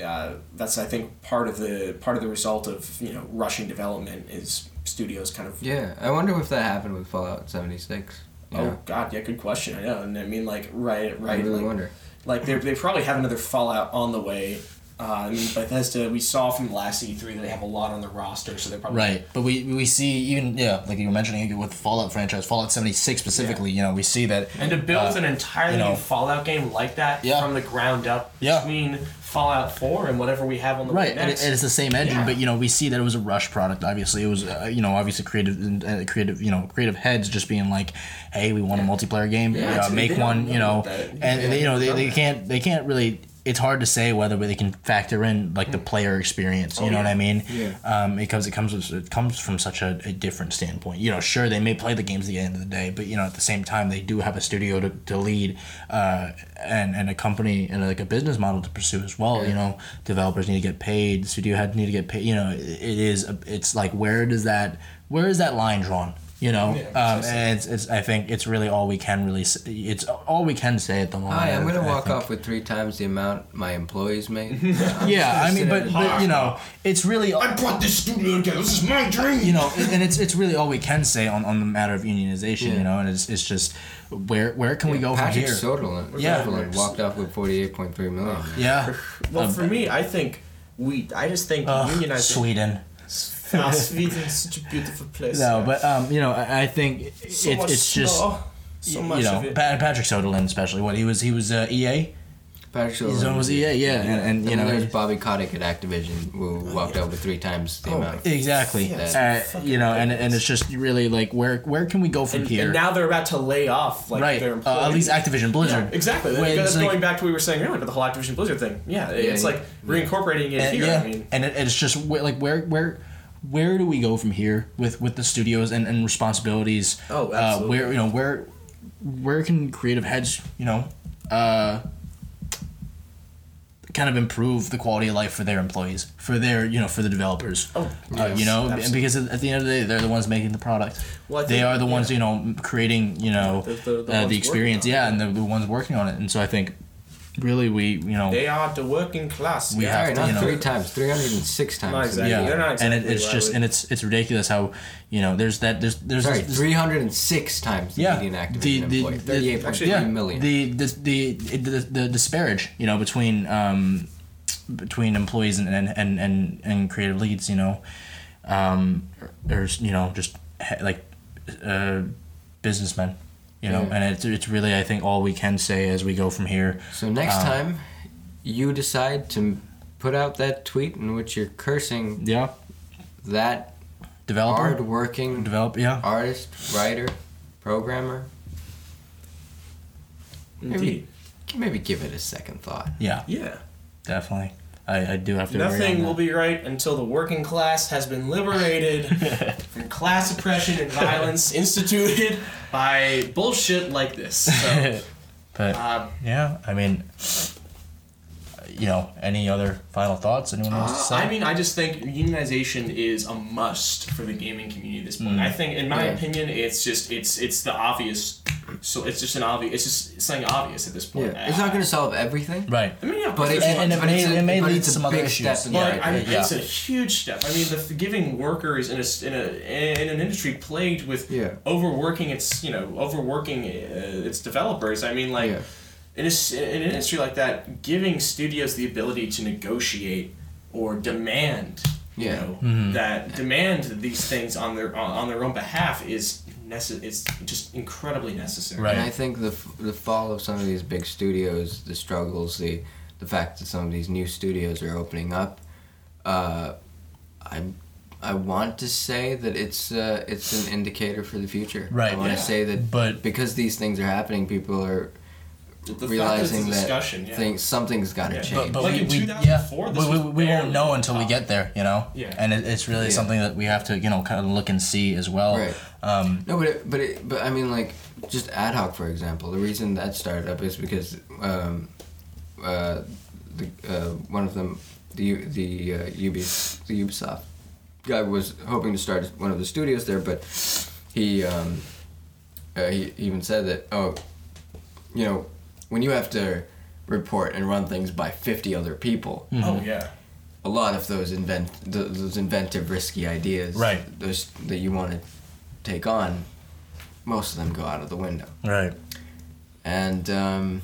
uh, that's I think part of the part of the result of you know rushing development is studios kind of. Yeah, I wonder if that happened with Fallout 76. You Oh? God, yeah, good question. I know, and I mean like right, I right, really like, wonder. like they they probably have another Fallout on the way. Uh, I mean, Bethesda, we saw from the last E3 that they have a lot on their roster, so they're probably Right, but we we see even yeah, like you were mentioning with Fallout franchise, Fallout seventy six specifically. You know, we see that And to build uh, an entirely you know, new Fallout game like that Yeah. from the ground up Yeah. between Fallout 4 and whatever we have on the right, and it, and it's the same engine, Yeah. but you know we see that it was a rush product. Obviously, it was uh, you know obviously creative uh, creative you know creative heads just being like, hey, we want a multiplayer game, Yeah, uh, make one, you know and Yeah, they, you know they, they can't they can't really. It's hard to say whether they can factor in like the player experience. You Hmm. Oh, know what. I mean? Yeah. Um, because it comes with- it comes from such a, a different standpoint. You know, sure they may play the games at the end of the day, but you know at the same time they do have a studio to, to lead, uh, and and a company and like a business model to pursue as well. You know, developers need to get paid, studio heads need to get paid. You know, it, it is a, it's like where does that where is that line drawn? You know, Yeah, um, and it's, it's I think it's really all we can really s- it's all we can say at the moment. Hi, I'm gonna walk off with three times the amount my employees make. Yeah, I mean, but, but you know, it's really I brought this studio together. This is my dream. you know, and it's it's really all we can say on, on the matter of unionization. Yeah. You know, and it's, it's just where where can we go from Patrick here? Soderlund, Yeah. Soderlund walked off with 48.3 million. yeah, Well, Um, for me, I think we. I just think Ugh, unionizing. Sweden. Ah, Sweden's such a beautiful place. No, yeah. but um, you know, I, I think it, so much it's just snow, so much you know of it. Pa- Patrick Soderlund, especially what he was he was uh, EA. Patrick His Soderlund. own was EA, yeah, and, and you And know there's Bobby Kotick at Activision who walked out with three times the Oh, amount. exactly. Yeah, uh, you know, and and it's just really like where where can we go from and, here? and now they're about to lay off like right, their uh, at least Activision Blizzard. Yeah, exactly. When That's it's going back to what we were saying earlier about the whole Activision Blizzard thing. Yeah, it's yeah. like reincorporating it and, here. yeah, I mean, and it, it's just like where where where do we go from here with with the studios and, and responsibilities? Oh, Uh, absolutely. where you know where where can creative heads you know uh, kind of improve the quality of life for their employees, for their you know for the developers. Oh, Uh, yes, you know, absolutely. because at the end of the day, they're the ones making the product. Well, they think- are the ones you know creating you know The- the- the uh, the experience. on it. Yeah, and they're the ones working on it. And so I think really we you know they are the working class. We yeah. have Sorry, to, not you know- three times, 306 times. Not exactly. yeah, They're not and it, it's just and it's it's ridiculous how you know there's that there's there's Sorry, this- 306 times the Yeah, median Activision the- the- employee. the- 38.3 actually, yeah, million. the the, the the the disparage you know between um between employees and and and and, and creative leads you know um there's you know just like uh businessmen you know Yeah. and it's it's really I think all we can say as we go from here so next um, time you decide to put out that tweet in which you're cursing yeah that developer hard-working develop yeah artist, writer, programmer, Indeed. maybe give it a second thought. yeah Yeah. definitely I, I do have to Nothing will be right until the working class has been liberated from class oppression and violence instituted by bullshit like this. So, but um, Yeah, I mean, you know, any other final thoughts? Anyone wants to Uh, say? I mean, I just think unionization is a must for the gaming community at this point. I think, in my Yeah. opinion, it's just it's it's the obvious. So it's just an obvious. It's just something obvious at this point. Yeah, it's not going to solve everything, right. I mean, yeah, but course it, and- and lots it may- it's a- it may but lead to some other issues. step in But right I mean, Yeah. it's a huge step. I mean, the giving workers in a s- in a in an industry plagued with Yeah. overworking its you know overworking uh, its developers. I mean, like Yeah. In, a s in an industry like that, giving studios the ability to negotiate or demand, you Yeah. know, Mm-hmm. that demand these things on their on, on their own behalf is necess- It's just incredibly necessary. Right. And I think the the fall of some of these big studios, the struggles, the the fact that some of these new studios are opening up, uh, I I want to say that it's uh, it's an indicator for the future. Right, I want yeah. to say that, But- because these things are happening, people are The fact that realizing that discussion, yeah. things something's got to Yeah. change. But, but Like we, in we, 2004, yeah, this we, we, was we won't know until we get there, you know? Yeah. And it, it's really Yeah. something that we have to, you know, kind of look and see as well. Right. Um, No, but it, but it, but I mean, like just ad hoc, for example. The reason that started up is because um, uh, the uh, one of them, the the uh, Ubis, the Ubisoft guy was hoping to start one of the studios there, but he um, uh, he even said that oh, you know, when you have to report and run things by fifty other people, Oh yeah. a lot of those invent those inventive risky ideas Right. those that you want to take on most of them go out of the window right. and um,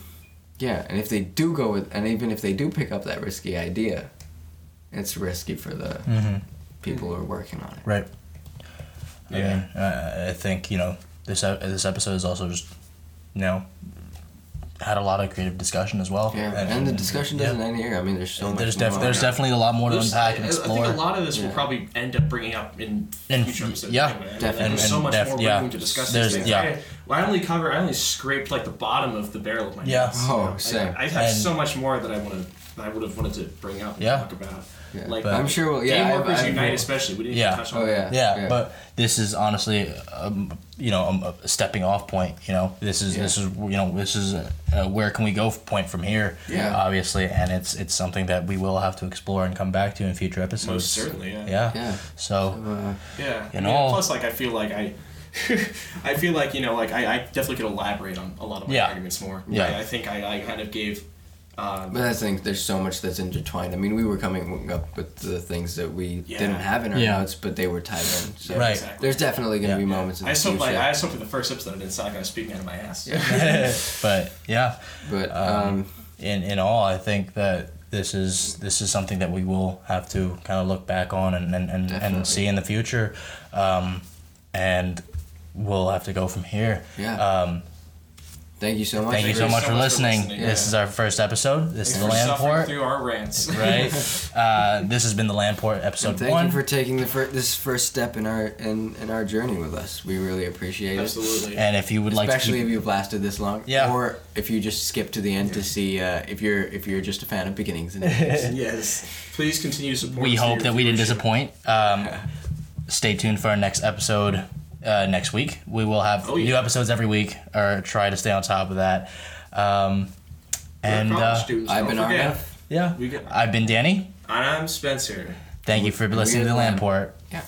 yeah and if they do go with and even if they do pick up that risky idea it's risky for the hmm people who are working on it Right. I Yeah. mean, uh, I think, you know, this, this episode is also just, you know, had a lot of creative discussion as well. yeah and, the discussion doesn't end here i mean there's so much There's, def- more. there's definitely a lot more to There's- unpack and explore. I think a lot of this Yeah. will probably end up bringing up in In future episodes. yeah, anyway. I mean, definitely. There's so much def- more yeah. room to discuss There's- these things. yeah. I, well, I only cover. I only scraped like the bottom of the barrel of my Yeah. notes. Oh, You know, same. I, I have And- so much more that I want to. I would have wanted to bring up. And Yeah. Talk about. Yeah. Like But- i'm sure we'll yeah game I've- workers I've- unite, especially. We didn't Yeah. touch on oh that. yeah yeah, but this is honestly, um, you know, um, a stepping off point. You know, this is this is you know this is uh, uh, where can we go point from here? Yeah. obviously, and it's it's something that we will have to explore and come back to in future episodes. Most certainly. Yeah. Yeah. yeah So uh, Yeah. You I know- mean, plus, like, I feel like I. I feel like you know, like I, I definitely could elaborate on a lot of my Yeah. arguments more. Yeah. I, I think I, I kind of gave. Um, But that's the thing. There's so much that's intertwined. I mean, we were coming up with the things that we Yeah. didn't have in our Yeah. notes, but they were tied in. So Right. exactly. there's definitely going to Yeah. be moments in I the just hope like I just hope for the first episode I didn't sound like I was speaking out of my ass. but yeah, but um, um, in in all, I think that this is this is something that we will have to kind of look back on and and, and, and see in the future, um, and we'll have to go from here. Yeah. Thank you so much. thank you you so much so for much for listening. listening. This Yeah. is our first episode. This Thanks is the suffering Landport, through our rants. right? uh, this has been the Landport episode And thank one. you for taking the fir- this first step in our in, in our journey with us. We really appreciate it. Absolutely. and if you would like Especially if you've lasted this long, Yeah. or if you just skip to the end to see uh, if you're if you're just a fan of beginnings and endings. yes. Please continue to support. we hope that we didn't disappoint. Um, stay tuned for our next episode uh, next week. We will have Oh, new episodes every week, or try to stay on top of that. Um, and uh, students, I've been forget. Arnav. yeah, We get- I've been Danny. And I'm Spencer. Thank you for We listening to are the Lamb. Landport. Yeah.